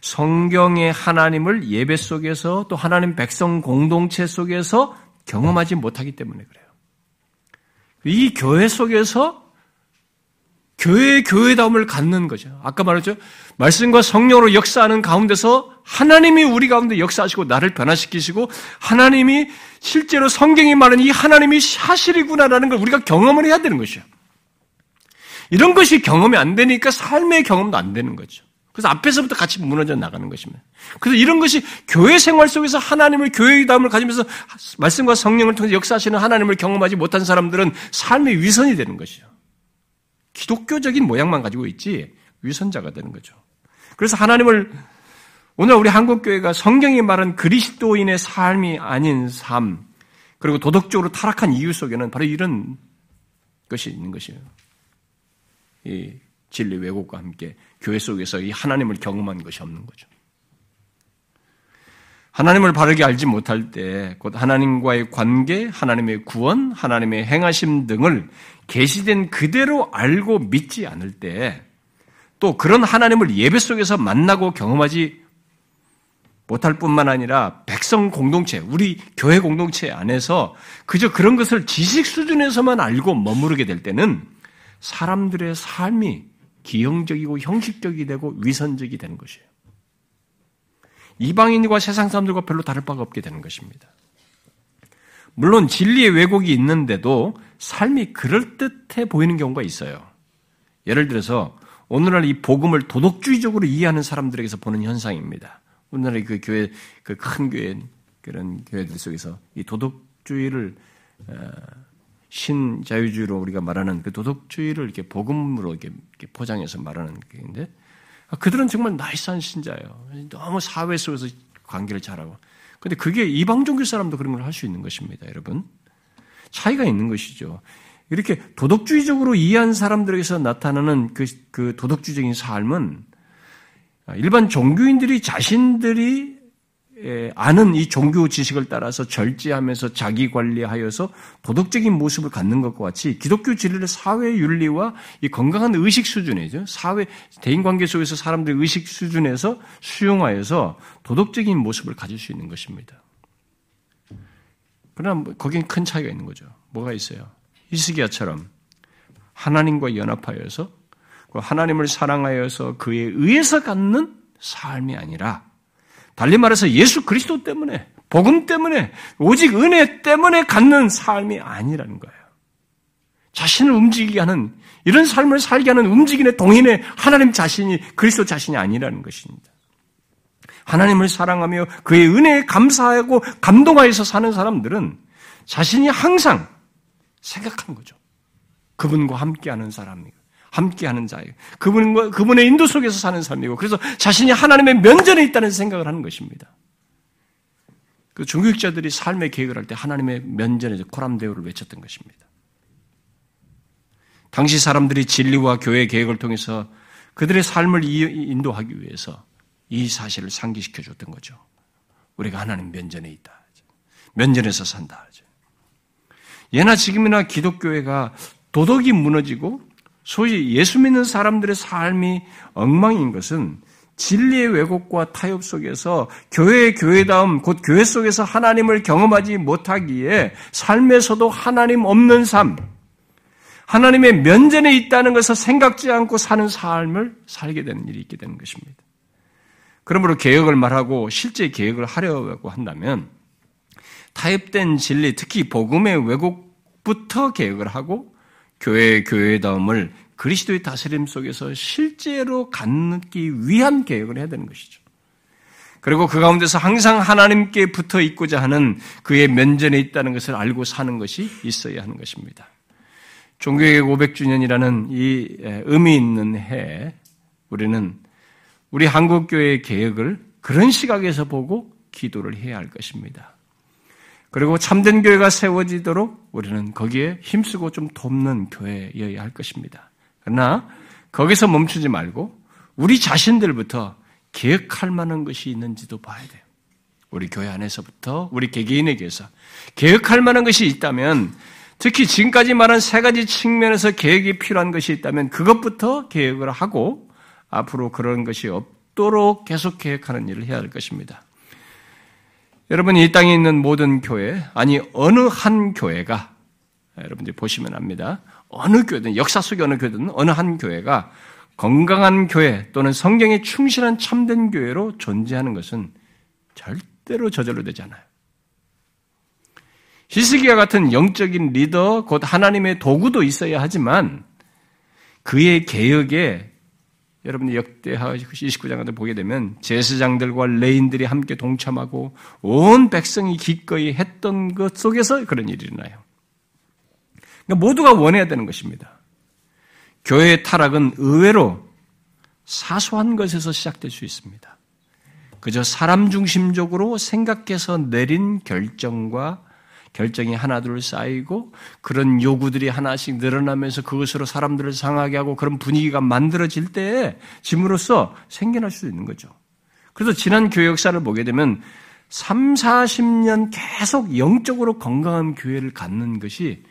성경의 하나님을 예배 속에서 또 하나님 백성 공동체 속에서 경험하지 못하기 때문에 그래요. 이 교회 속에서 교회의 교회다움을 갖는 거죠. 아까 말했죠. 말씀과 성령으로 역사하는 가운데서 하나님이 우리 가운데 역사하시고 나를 변화시키시고 하나님이 실제로 성경이 말하는 이 하나님이 사실이구나라는 걸 우리가 경험을 해야 되는 것이요. 이런 것이 경험이 안 되니까 삶의 경험도 안 되는 거죠. 그래서 앞에서부터 같이 무너져 나가는 것입니다. 그래서 이런 것이 교회 생활 속에서 하나님을 교회의 담을 가지면서 말씀과 성령을 통해 역사하시는 하나님을 경험하지 못한 사람들은 삶의 위선이 되는 것이죠. 기독교적인 모양만 가지고 있지 위선자가 되는 거죠. 그래서 하나님을 오늘 우리 한국 교회가 성경이 말한 그리스도인의 삶이 아닌 삶 그리고 도덕적으로 타락한 이유 속에는 바로 이런 것이 있는 것이에요. 이 진리 왜곡과 함께 교회 속에서 이 하나님을 경험한 것이 없는 거죠. 하나님을 바르게 알지 못할 때 곧 하나님과의 관계, 하나님의 구원, 하나님의 행하심 등을 계시된 그대로 알고 믿지 않을 때 또 그런 하나님을 예배 속에서 만나고 경험하지 못할 뿐만 아니라 백성 공동체, 우리 교회 공동체 안에서 그저 그런 것을 지식 수준에서만 알고 머무르게 될 때는 사람들의 삶이 기형적이고 형식적이 되고 위선적이 되는 것이에요. 이방인과 세상 사람들과 별로 다를 바가 없게 되는 것입니다. 물론 진리의 왜곡이 있는데도 삶이 그럴듯해 보이는 경우가 있어요. 예를 들어서 오늘날 이 복음을 도덕주의적으로 이해하는 사람들에게서 보는 현상입니다. 우리나라의 그 교회, 그 큰 교회, 그런 교회들 속에서 이 도덕주의를, 어, 신자유주의로 우리가 말하는 그 도덕주의를 이렇게 복음으로 이렇게, 포장해서 말하는 게인데, 아, 그들은 정말 나이스한 신자예요. 너무 사회 속에서 관계를 잘하고. 근데 그게 이방 종교 사람도 그런 걸 할 수 있는 것입니다, 여러분. 차이가 있는 것이죠. 이렇게 도덕주의적으로 이해한 사람들에게서 나타나는 그, 그 도덕주의적인 삶은 일반 종교인들이 자신들이 아는 이 종교 지식을 따라서 절제하면서 자기 관리하여서 도덕적인 모습을 갖는 것과 같이 기독교 진리를 사회 윤리와 이 건강한 의식 수준이죠. 사회 대인 관계 속에서 사람들의 의식 수준에서 수용하여서 도덕적인 모습을 가질 수 있는 것입니다. 그러나 거긴 큰 차이가 있는 거죠. 뭐가 있어요? 히스기야처럼 하나님과 연합하여서 그 하나님을 사랑하여서 그에 의해서 갖는 삶이 아니라 달리 말해서 예수 그리스도 때문에 복음 때문에 오직 은혜 때문에 갖는 삶이 아니라는 거예요. 자신을 움직이게 하는 이런 삶을 살게 하는 움직이는 동인의 하나님 자신이 그리스도 자신이 아니라는 것입니다. 하나님을 사랑하며 그의 은혜에 감사하고 감동하여서 사는 사람들은 자신이 항상 생각하는 거죠. 그분과 함께하는 사람이고, 함께하는 자예요. 그분과 그분의 인도 속에서 사는 삶이고, 그래서 자신이 하나님의 면전에 있다는 생각을 하는 것입니다. 그 종교학자들이 삶의 계획을 할 때 하나님의 면전에서 코람데오를 외쳤던 것입니다. 당시 사람들이 진리와 교회 계획을 통해서 그들의 삶을 인도하기 위해서 이 사실을 상기시켜 줬던 거죠. 우리가 하나님 면전에 있다. 면전에서 산다. 예나 지금이나 기독교회가 도덕이 무너지고 소위 예수 믿는 사람들의 삶이 엉망인 것은 진리의 왜곡과 타협 속에서 교회의 교회다움, 곧 교회 속에서 하나님을 경험하지 못하기에 삶에서도 하나님 없는 삶, 하나님의 면전에 있다는 것을 생각지 않고 사는 삶을 살게 되는 일이 있게 되는 것입니다. 그러므로 개혁을 말하고 실제 개혁을 하려고 한다면 타협된 진리, 특히 복음의 왜곡부터 개혁을 하고 교회의 교회다움을 그리스도의 다스림 속에서 실제로 갖기 위한 개혁을 해야 되는 것이죠. 그리고 그 가운데서 항상 하나님께 붙어 있고자 하는 그의 면전에 있다는 것을 알고 사는 것이 있어야 하는 것입니다. 종교개혁 500주년이라는 이 의미 있는 해, 우리는 우리 한국교회의 개혁을 그런 시각에서 보고 기도를 해야 할 것입니다. 그리고 참된 교회가 세워지도록 우리는 거기에 힘쓰고 좀 돕는 교회여야 할 것입니다. 그러나 거기서 멈추지 말고 우리 자신들부터 계획할 만한 것이 있는지도 봐야 돼요. 우리 교회 안에서부터 우리 개개인에게서 계획할 만한 것이 있다면 특히 지금까지 말한 세 가지 측면에서 계획이 필요한 것이 있다면 그것부터 계획을 하고 앞으로 그런 것이 없도록 계속 계획하는 일을 해야 할 것입니다. 여러분, 이 땅에 있는 모든 교회, 아니, 어느 한 교회가, 여러분들이 보시면 압니다. 어느 교회든, 역사 속의 어느 교회든, 어느 한 교회가 건강한 교회 또는 성경에 충실한 참된 교회로 존재하는 것은 절대로 저절로 되지 않아요. 히스기야 같은 영적인 리더, 곧 하나님의 도구도 있어야 하지만 그의 개혁에 여러분이 역대하 29장 같은 보게 되면 제사장들과 레인들이 함께 동참하고 온 백성이 기꺼이 했던 것 속에서 그런 일이 일어나요. 그러니까 모두가 원해야 되는 것입니다. 교회의 타락은 의외로 사소한 것에서 시작될 수 있습니다. 그저 사람 중심적으로 생각해서 내린 결정과 결정이 하나둘 쌓이고 그런 요구들이 하나씩 늘어나면서 그것으로 사람들을 상하게 하고 그런 분위기가 만들어질 때에 짐으로써 생겨날 수 있는 거죠. 그래서 지난 교회 역사를 보게 되면 3, 40년 계속 영적으로 건강한 교회를 갖는 것이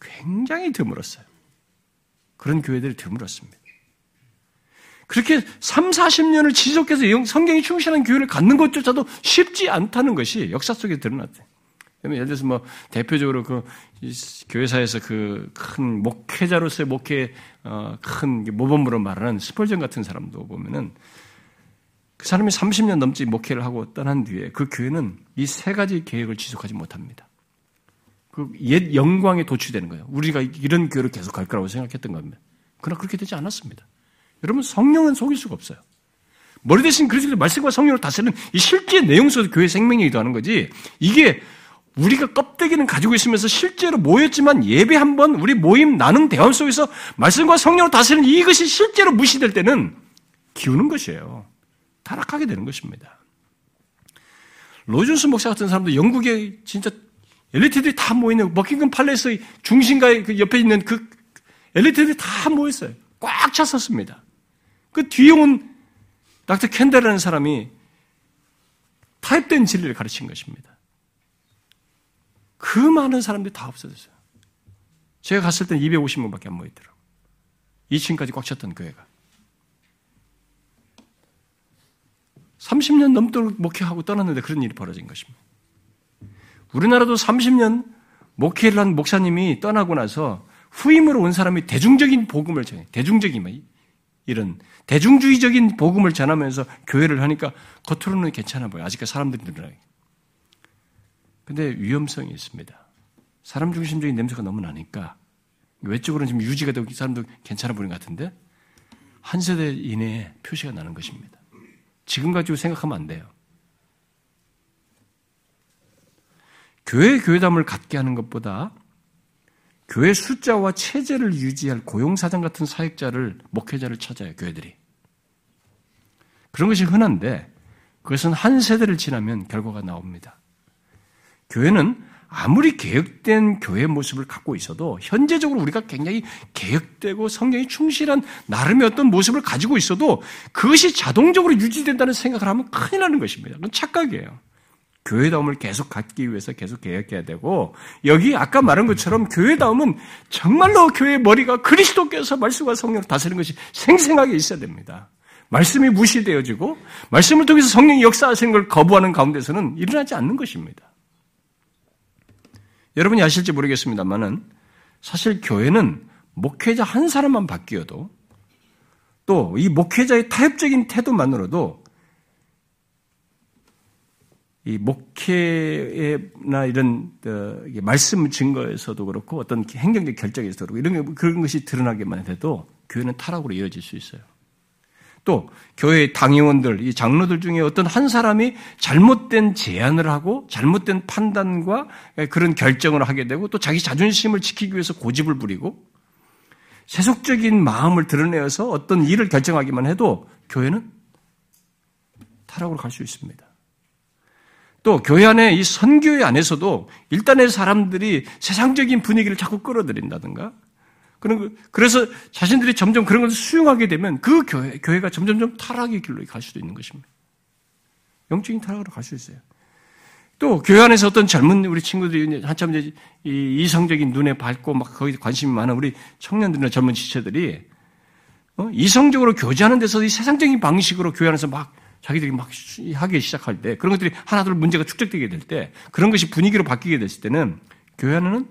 굉장히 드물었어요. 그런 교회들이 드물었습니다. 그렇게 3, 40년을 지속해서 성경이 충실한 교회를 갖는 것조차도 쉽지 않다는 것이 역사 속에 드러났대요. 예를 들어서 뭐 대표적으로 그 교회사에서 그 큰 목회자로서의 목회 어, 큰 모범으로 말하는 스펄전 같은 사람도 보면은 그 사람이 30년 넘지 목회를 하고 떠난 뒤에 그 교회는 이 세 가지 계획을 지속하지 못합니다. 그 옛 영광에 도취되는 거예요. 우리가 이런 교회를 계속 갈 거라고 생각했던 겁니다. 그러나 그렇게 되지 않았습니다. 여러분 성령은 속일 수가 없어요. 머리 대신 그리스도 말씀과 성령으로 다스리는 이 실제 내용 속에서 교회 생명력이 하는 거지. 이게 우리가 껍데기는 가지고 있으면서 실제로 모였지만 예배 한 번, 우리 모임 나눈 대화 속에서 말씀과 성령으로 다스리는 이것이 실제로 무시될 때는 기우는 것이에요. 타락하게 되는 것입니다. 로준스 목사 같은 사람도 영국에 진짜 엘리트들이 다 모이는 버킹엄 팔레스의 중심가에 그 옆에 있는 그 엘리트들이 다 모였어요. 꽉 찼었습니다. 그 뒤에 온 닥터 캔델라는 사람이 타입된 진리를 가르친 것입니다. 그 많은 사람들이 다 없어졌어요. 제가 갔을 때는 250명밖에 안 모이더라고요. 2층까지 꽉 찼던 교회가. 30년 넘도록 목회하고 떠났는데 그런 일이 벌어진 것입니다. 우리나라도 30년 목회를 한 목사님이 떠나고 나서 후임으로 온 사람이 대중적인 복음을 전해, 대중적인, 이런 대중주의적인 복음을 전하면서 교회를 하니까 겉으로는 괜찮아 보여. 아직까지 사람들이 늘어나요. 근데 위험성이 있습니다. 사람 중심적인 냄새가 너무 나니까 외적으로는 지금 유지가 되고 사람도 괜찮아 보이는 것 같은데 한 세대 이내에 표시가 나는 것입니다. 지금 가지고 생각하면 안 돼요. 교회 교회담을 갖게 하는 것보다 교회 숫자와 체제를 유지할 고용사장 같은 사역자를, 목회자를 찾아요, 교회들이. 그런 것이 흔한데, 그것은 한 세대를 지나면 결과가 나옵니다. 교회는 아무리 개혁된 교회 모습을 갖고 있어도 현재적으로 우리가 굉장히 개혁되고 성경이 충실한 나름의 어떤 모습을 가지고 있어도 그것이 자동적으로 유지된다는 생각을 하면 큰일 나는 것입니다. 그건 착각이에요. 교회다움을 계속 갖기 위해서 계속 개혁해야 되고 여기 아까 말한 것처럼 교회다움은 정말로 교회의 머리가 그리스도께서 말씀과 성령을 다스리는 것이 생생하게 있어야 됩니다. 말씀이 무시되어지고 말씀을 통해서 성령이 역사하시는 걸 거부하는 가운데서는 일어나지 않는 것입니다. 여러분이 아실지 모르겠습니다만은 사실 교회는 목회자 한 사람만 바뀌어도 또 이 목회자의 타협적인 태도만으로도 이 목회나 이런 어, 말씀 증거에서도 그렇고 어떤 행정적 결정에서도 그렇고 이런 그런 것이 드러나게만 해도 교회는 타락으로 이어질 수 있어요. 또 교회 당의원들, 이 장로들 중에 어떤 한 사람이 잘못된 제안을 하고 잘못된 판단과 그런 결정을 하게 되고 또 자기 자존심을 지키기 위해서 고집을 부리고 세속적인 마음을 드러내어서 어떤 일을 결정하기만 해도 교회는 타락으로 갈 수 있습니다. 또 교회 안에 이 선교회 안에서도 일단의 사람들이 세상적인 분위기를 자꾸 끌어들인다든가 그런 그래서 자신들이 점점 그런 것을 수용하게 되면 그 교회 교회가 점점점 타락의 길로 갈 수도 있는 것입니다. 영적인 타락으로 갈 수 있어요. 또 교회 안에서 어떤 젊은 우리 친구들이 한참 이제 이성적인 눈에 밝고 막 거기 관심이 많은 우리 청년들이나 젊은 지체들이 어? 이성적으로 교제하는 데서 이 세상적인 방식으로 교회 안에서 막 자기들이 막 하기 시작할 때 그런 것들이 하나둘 문제가 축적되게 될 때 그런 것이 분위기로 바뀌게 됐을 때는 교회 안에는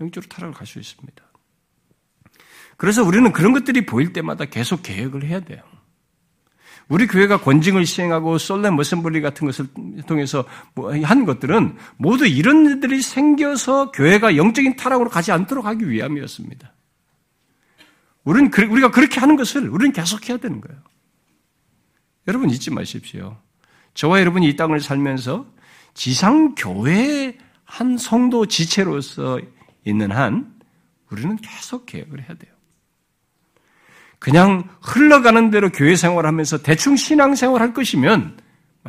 영적으로 타락을 갈 수 있습니다. 그래서 우리는 그런 것들이 보일 때마다 계속 계획을 해야 돼요. 우리 교회가 권징을 시행하고 솔렘 머슴블리 같은 것을 통해서 뭐한 것들은 모두 이런 일들이 생겨서 교회가 영적인 타락으로 가지 않도록 하기 위함이었습니다. 우리는 우리가 그렇게 하는 것을 우리는 계속해야 되는 거예요. 여러분 잊지 마십시오. 저와 여러분이 이 땅을 살면서 지상 교회의 한 성도 지체로서 있는 한 우리는 계속 계획을 해야 돼요. 그냥 흘러가는 대로 교회 생활하면서 대충 신앙 생활할 것이면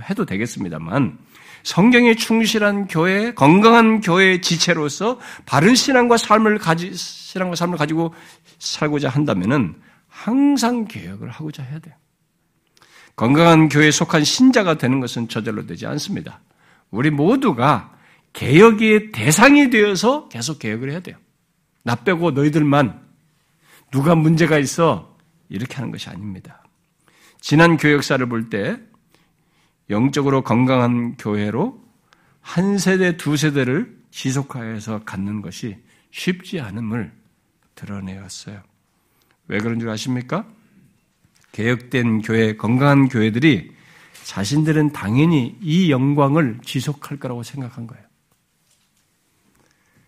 해도 되겠습니다만 성경에 충실한 교회, 건강한 교회의 지체로서 바른 신앙과 삶을 가지 신앙과 삶을 가지고 살고자 한다면은 항상 개혁을 하고자 해야 돼요. 건강한 교회에 속한 신자가 되는 것은 저절로 되지 않습니다. 우리 모두가 개혁의 대상이 되어서 계속 개혁을 해야 돼요. 나 빼고 너희들만 누가 문제가 있어 이렇게 하는 것이 아닙니다. 지난 교역사를 볼 때 영적으로 건강한 교회로 한 세대, 두 세대를 지속하여서 갖는 것이 쉽지 않음을 드러내었어요. 왜 그런 줄 아십니까? 개혁된 교회, 건강한 교회들이 자신들은 당연히 이 영광을 지속할 거라고 생각한 거예요.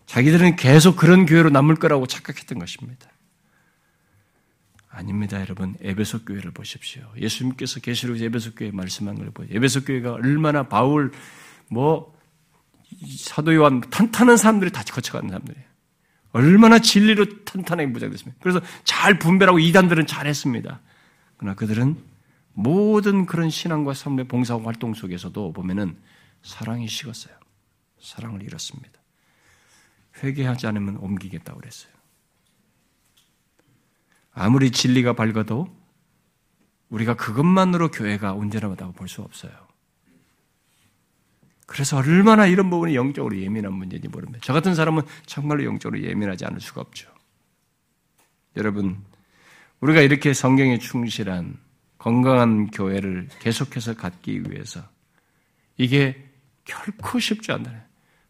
자기들은 계속 그런 교회로 남을 거라고 착각했던 것입니다. 아닙니다, 여러분. 에베소 교회를 보십시오. 예수님께서 계시록 에베소 교회 말씀한 걸 보세요. 에베소 교회가 얼마나 바울 뭐 사도 요한 탄탄한 사람들이 다 거쳐가는 사람들이에요. 얼마나 진리로 탄탄하게 무장됐습니까? 그래서 잘 분별하고 이단들은 잘했습니다. 그러나 그들은 모든 그런 신앙과 삶의 봉사 활동 속에서도 보면은 사랑이 식었어요. 사랑을 잃었습니다. 회개하지 않으면 옮기겠다고 그랬어요. 아무리 진리가 밝아도 우리가 그것만으로 교회가 온전하다고 볼 수 없어요. 그래서 얼마나 이런 부분이 영적으로 예민한 문제인지 모릅니다. 저 같은 사람은 정말로 영적으로 예민하지 않을 수가 없죠. 여러분, 우리가 이렇게 성경에 충실한 건강한 교회를 계속해서 갖기 위해서 이게 결코 쉽지 않다.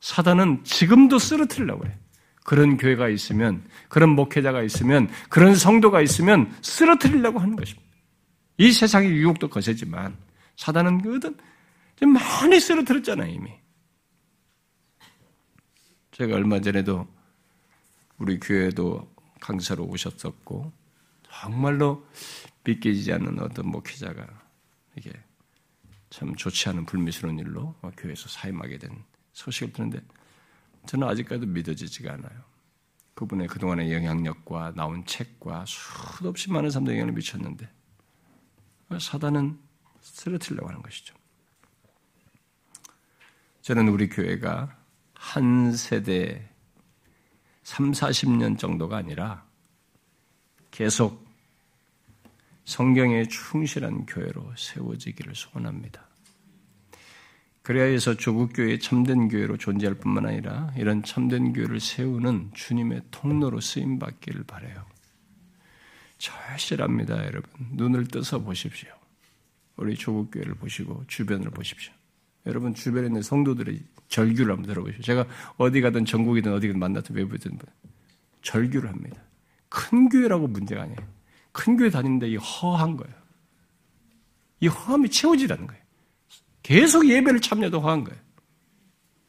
사단은 지금도 쓰러뜨리려고 해요. 그런 교회가 있으면, 그런 목회자가 있으면, 그런 성도가 있으면 쓰러뜨리려고 하는 것입니다. 이 세상의 유혹도 거세지만 사단은 그든 많이 쓰러뜨렸잖아요, 이미. 제가 얼마 전에도 우리 교회도 강사로 오셨었고, 정말로 믿기지 않는 어떤 목회자가 이게 참 좋지 않은 불미스러운 일로 교회에서 사임하게 된 소식을 듣는데 저는 아직까지도 믿어지지가 않아요. 그분의 그동안의 영향력과 나온 책과 수도 없이 많은 사람들에 영향을 미쳤는데 사단은 쓰러뜨리려고 하는 것이죠. 저는 우리 교회가 한 세대 3, 40년 정도가 아니라 계속 성경에 충실한 교회로 세워지기를 소원합니다. 그래야 해서 조국 교회 참된 교회로 존재할 뿐만 아니라 이런 참된 교회를 세우는 주님의 통로로 쓰임 받기를 바래요. 절실합니다, 여러분. 눈을 떠서 보십시오. 우리 조국 교회를 보시고 주변을 보십시오. 여러분 주변에 있는 성도들의 절규를 한번 들어보십시오. 제가 어디 가든 전국이든 어디든 만나든 외부든 절규를 합니다. 큰 교회라고 문제가 아니에요. 큰 교회 다니는데 이 허한 거예요. 이 허함이 채워지라는 거예요. 계속 예배를 참여도 허한 거예요.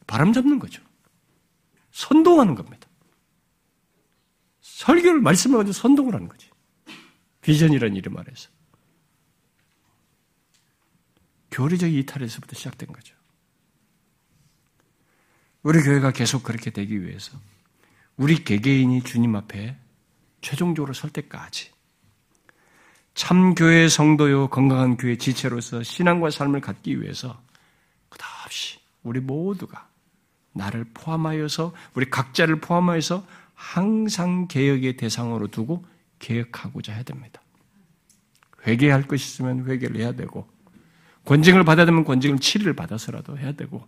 바람 잡는 거죠. 선동하는 겁니다. 설교를 말씀을 가지고 선동을 하는 거지. 비전이라는 이름 아래서. 교리적 이탈에서부터 시작된 거죠. 우리 교회가 계속 그렇게 되기 위해서 우리 개개인이 주님 앞에 최종적으로 설 때까지 참 교회 성도요 건강한 교회 지체로서 신앙과 삶을 갖기 위해서 끝없이 우리 모두가 나를 포함하여서 우리 각자를 포함하여서 항상 개혁의 대상으로 두고 개혁하고자 해야 됩니다. 회개할 것이 있으면 회개를 해야 되고 권징을 받아야 되면 권징을 치리를 받아서라도 해야 되고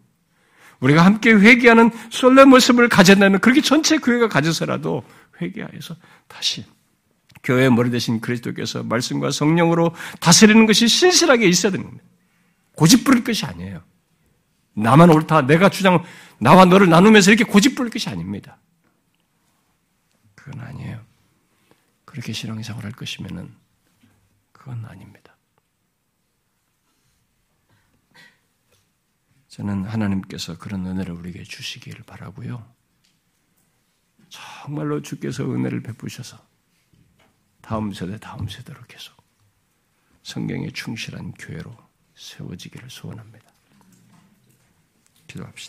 우리가 함께 회개하는 솔레 모습을 가졌다면 그렇게 전체 교회가 가져서라도 회개하여서 다시 교회의 머리 대신 그리스도께서 말씀과 성령으로 다스리는 것이 신실하게 있어야 되는 겁니다. 고집 부릴 것이 아니에요. 나만 옳다, 내가 주장, 나와 너를 나누면서 이렇게 고집 부릴 것이 아닙니다. 그건 아니에요. 그렇게 신앙생활 할 것이면은 그건 아닙니다. 저는 하나님께서 그런 은혜를 우리에게 주시기를 바라고요. 정말로 주께서 은혜를 베푸셔서 다음 세대, 다음 세대로 계속 성경에 충실한 교회로 세워지기를 소원합니다. 기도합시다.